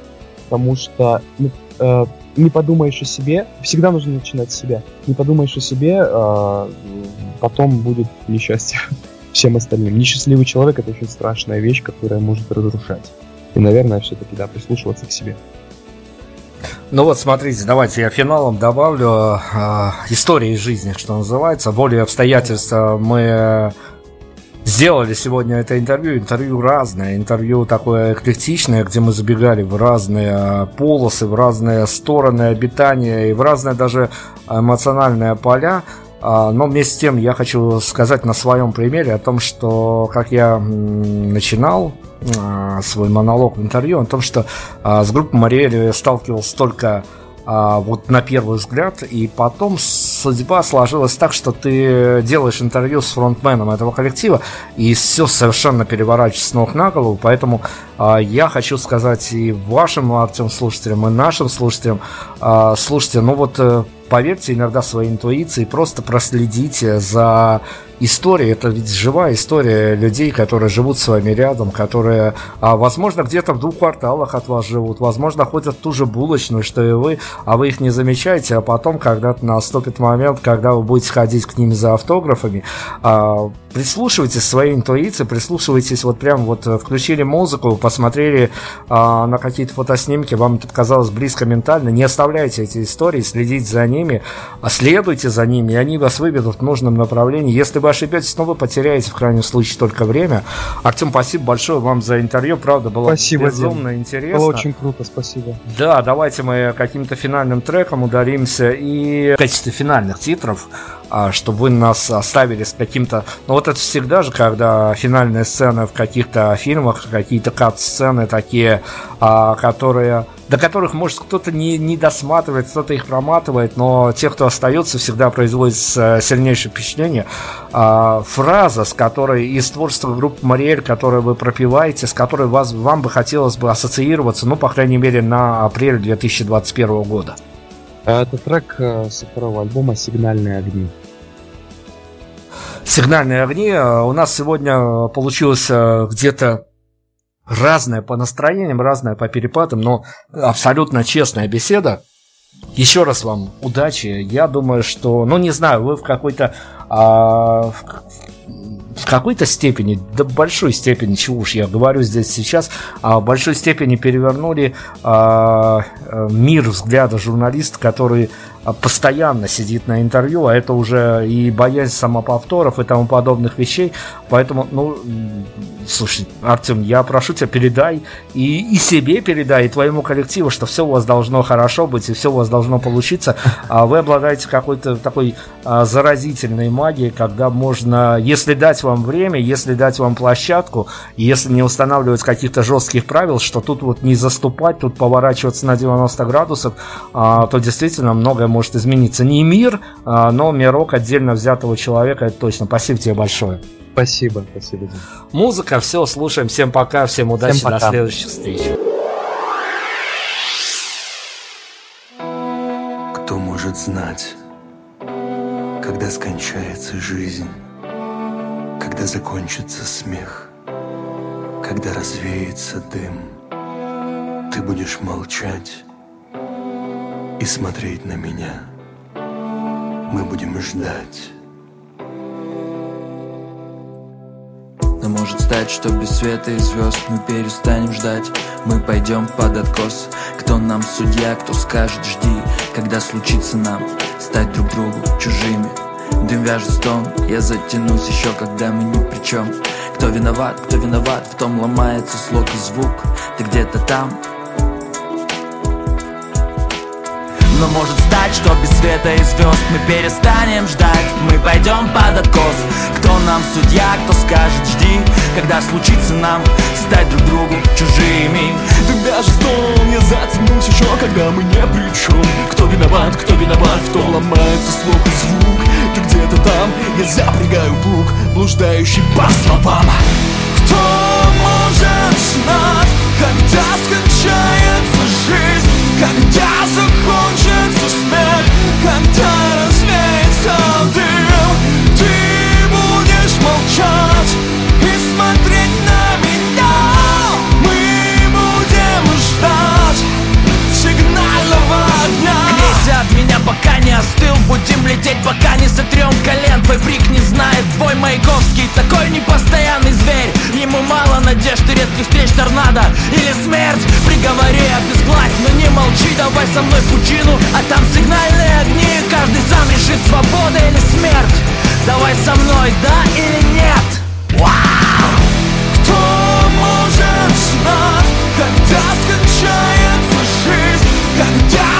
Потому что ну, э, не подумаешь о себе, всегда нужно начинать с себя. Не подумаешь о себе, э, потом будет несчастье всем остальным. Несчастливый человек — это очень страшная вещь, которая может разрушать. И, наверное, все-таки, да, прислушиваться к себе. Ну вот, смотрите, давайте я финалом добавлю э, истории из жизни, что называется. Более обстоятельства мы сделали сегодня это интервью. Интервью разное, интервью такое эклектичное, где мы забегали в разные полосы, в разные стороны обитания и в разные даже эмоциональные поля. А, но вместе с тем я хочу сказать на своем примере о том, что как я начинал а, свой монолог в интервью, о том, что а, с группой Мариэли сталкивался только вот на первый взгляд, и потом судьба сложилась так, что ты делаешь интервью с фронтменом этого коллектива, и все совершенно переворачивается с ног на голову, поэтому я хочу сказать и вашим, Артем, слушателям, и нашим слушателям, слушайте, ну вот э, поверьте иногда своей интуиции, просто проследите за историей. Это ведь живая история людей, которые живут с вами рядом, которые, а, возможно, где-то в двух кварталах от вас живут, возможно, ходят в ту же булочную, что и вы, а вы их не замечаете, а потом, когда наступит момент, когда вы будете ходить к ним за автографами, а, прислушивайтесь своей интуиции, прислушивайтесь, вот прям вот включили музыку, посмотрели а, на какие-то фотоснимки, вам это показалось близко ментально, не оставляйте эти истории, следите за ними, а следуйте за ними, и они вас выведут в нужном направлении. Если вы ошибетесь, но вы потеряете в крайнем случае только время. Артем, спасибо большое вам за интервью, правда, было спасибо, безумно Дим. интересно. Было очень круто, спасибо. Да, давайте мы каким-то финальным треком ударимся и в качестве финальных титров а, чтобы вы нас оставили с каким-то... Ну вот это всегда же, когда финальные сцены в каких-то фильмах, какие-то кат-сцены такие, а, которые до которых, может, кто-то не, не досматривает, кто-то их проматывает, но те, кто остается, всегда производит э, сильнейшее впечатление. А, фраза, с которой из творчества группы Мариэль, которую вы пропиваете, с которой вас, вам бы хотелось бы ассоциироваться, ну, по крайней мере, на апрель 2021 года. Это трек э, со второго альбома «Сигнальные огни». «Сигнальные огни». Э, у нас сегодня получилось где-то разная по настроениям, разная по перепадам, но абсолютно честная беседа. Еще раз вам удачи. Я думаю, что, ну не знаю, вы в какой-то а, в какой-то степени, да большой степени, чего уж я говорю здесь сейчас, а в большой степени перевернули а, э, мир взгляда журналиста, который постоянно сидит на интервью, а это уже и боязнь самоповторов и тому подобных вещей. Поэтому, ну, слушай, Артем, я прошу тебя, передай и, и себе передай, и твоему коллективу, что все у вас должно хорошо быть, и все у вас должно получиться. А вы обладаете какой-то такой а, заразительной магией, когда можно, если дать вам время, если дать вам площадку, если не устанавливать каких-то жестких правил, что тут вот не заступать, тут поворачиваться на 90 градусов, а, то действительно многое может измениться. Не мир, а, но мирок отдельно взятого человека, это точно. Спасибо тебе большое. Спасибо, спасибо. Дим. Музыка, все, слушаем. Всем пока, всем удачи, всем пока. до следующих встреч. Кто может знать, когда скончается жизнь, когда закончится смех, когда развеется дым, ты будешь молчать и смотреть на меня. Мы будем ждать. Но может стать, что без света и звезд мы перестанем ждать. Мы пойдем под откос. Кто нам судья, кто скажет жди Когда случится нам стать друг другу чужими. Дым вяжет стон, я затянусь еще, когда мы ни при чем. Кто виноват, кто виноват, в том ломается слог и звук. Ты где-то там, Но может стать, что без света и звезд мы перестанем ждать. Мы пойдем под откос. Кто нам судья, кто скажет жди. Когда случится нам стать друг другу чужими. Ты даже стон, я затянулся еще, когда мы не при чем Кто виноват, кто виноват, в том ломается слух и звук. Ты где-то там, я запрягаю плуг Блуждающий по словам Кто может знать, когда скончается жизнь? Когда закончится смерть Когда развеется дым Ты от меня, пока не остыл. Будем лететь, пока не сотрем колен. Твой брик не знает, твой Маяковский Такой непостоянный зверь. Ему мало надежды и редких встреч торнадо Или смерть, приговори, обезглавь Но не молчи, давай со мной в пучину А там сигнальные огни. Каждый сам решит, свобода или смерть. Давай со мной, да или нет? Вау! Кто может знать, когда скончается жизнь, когда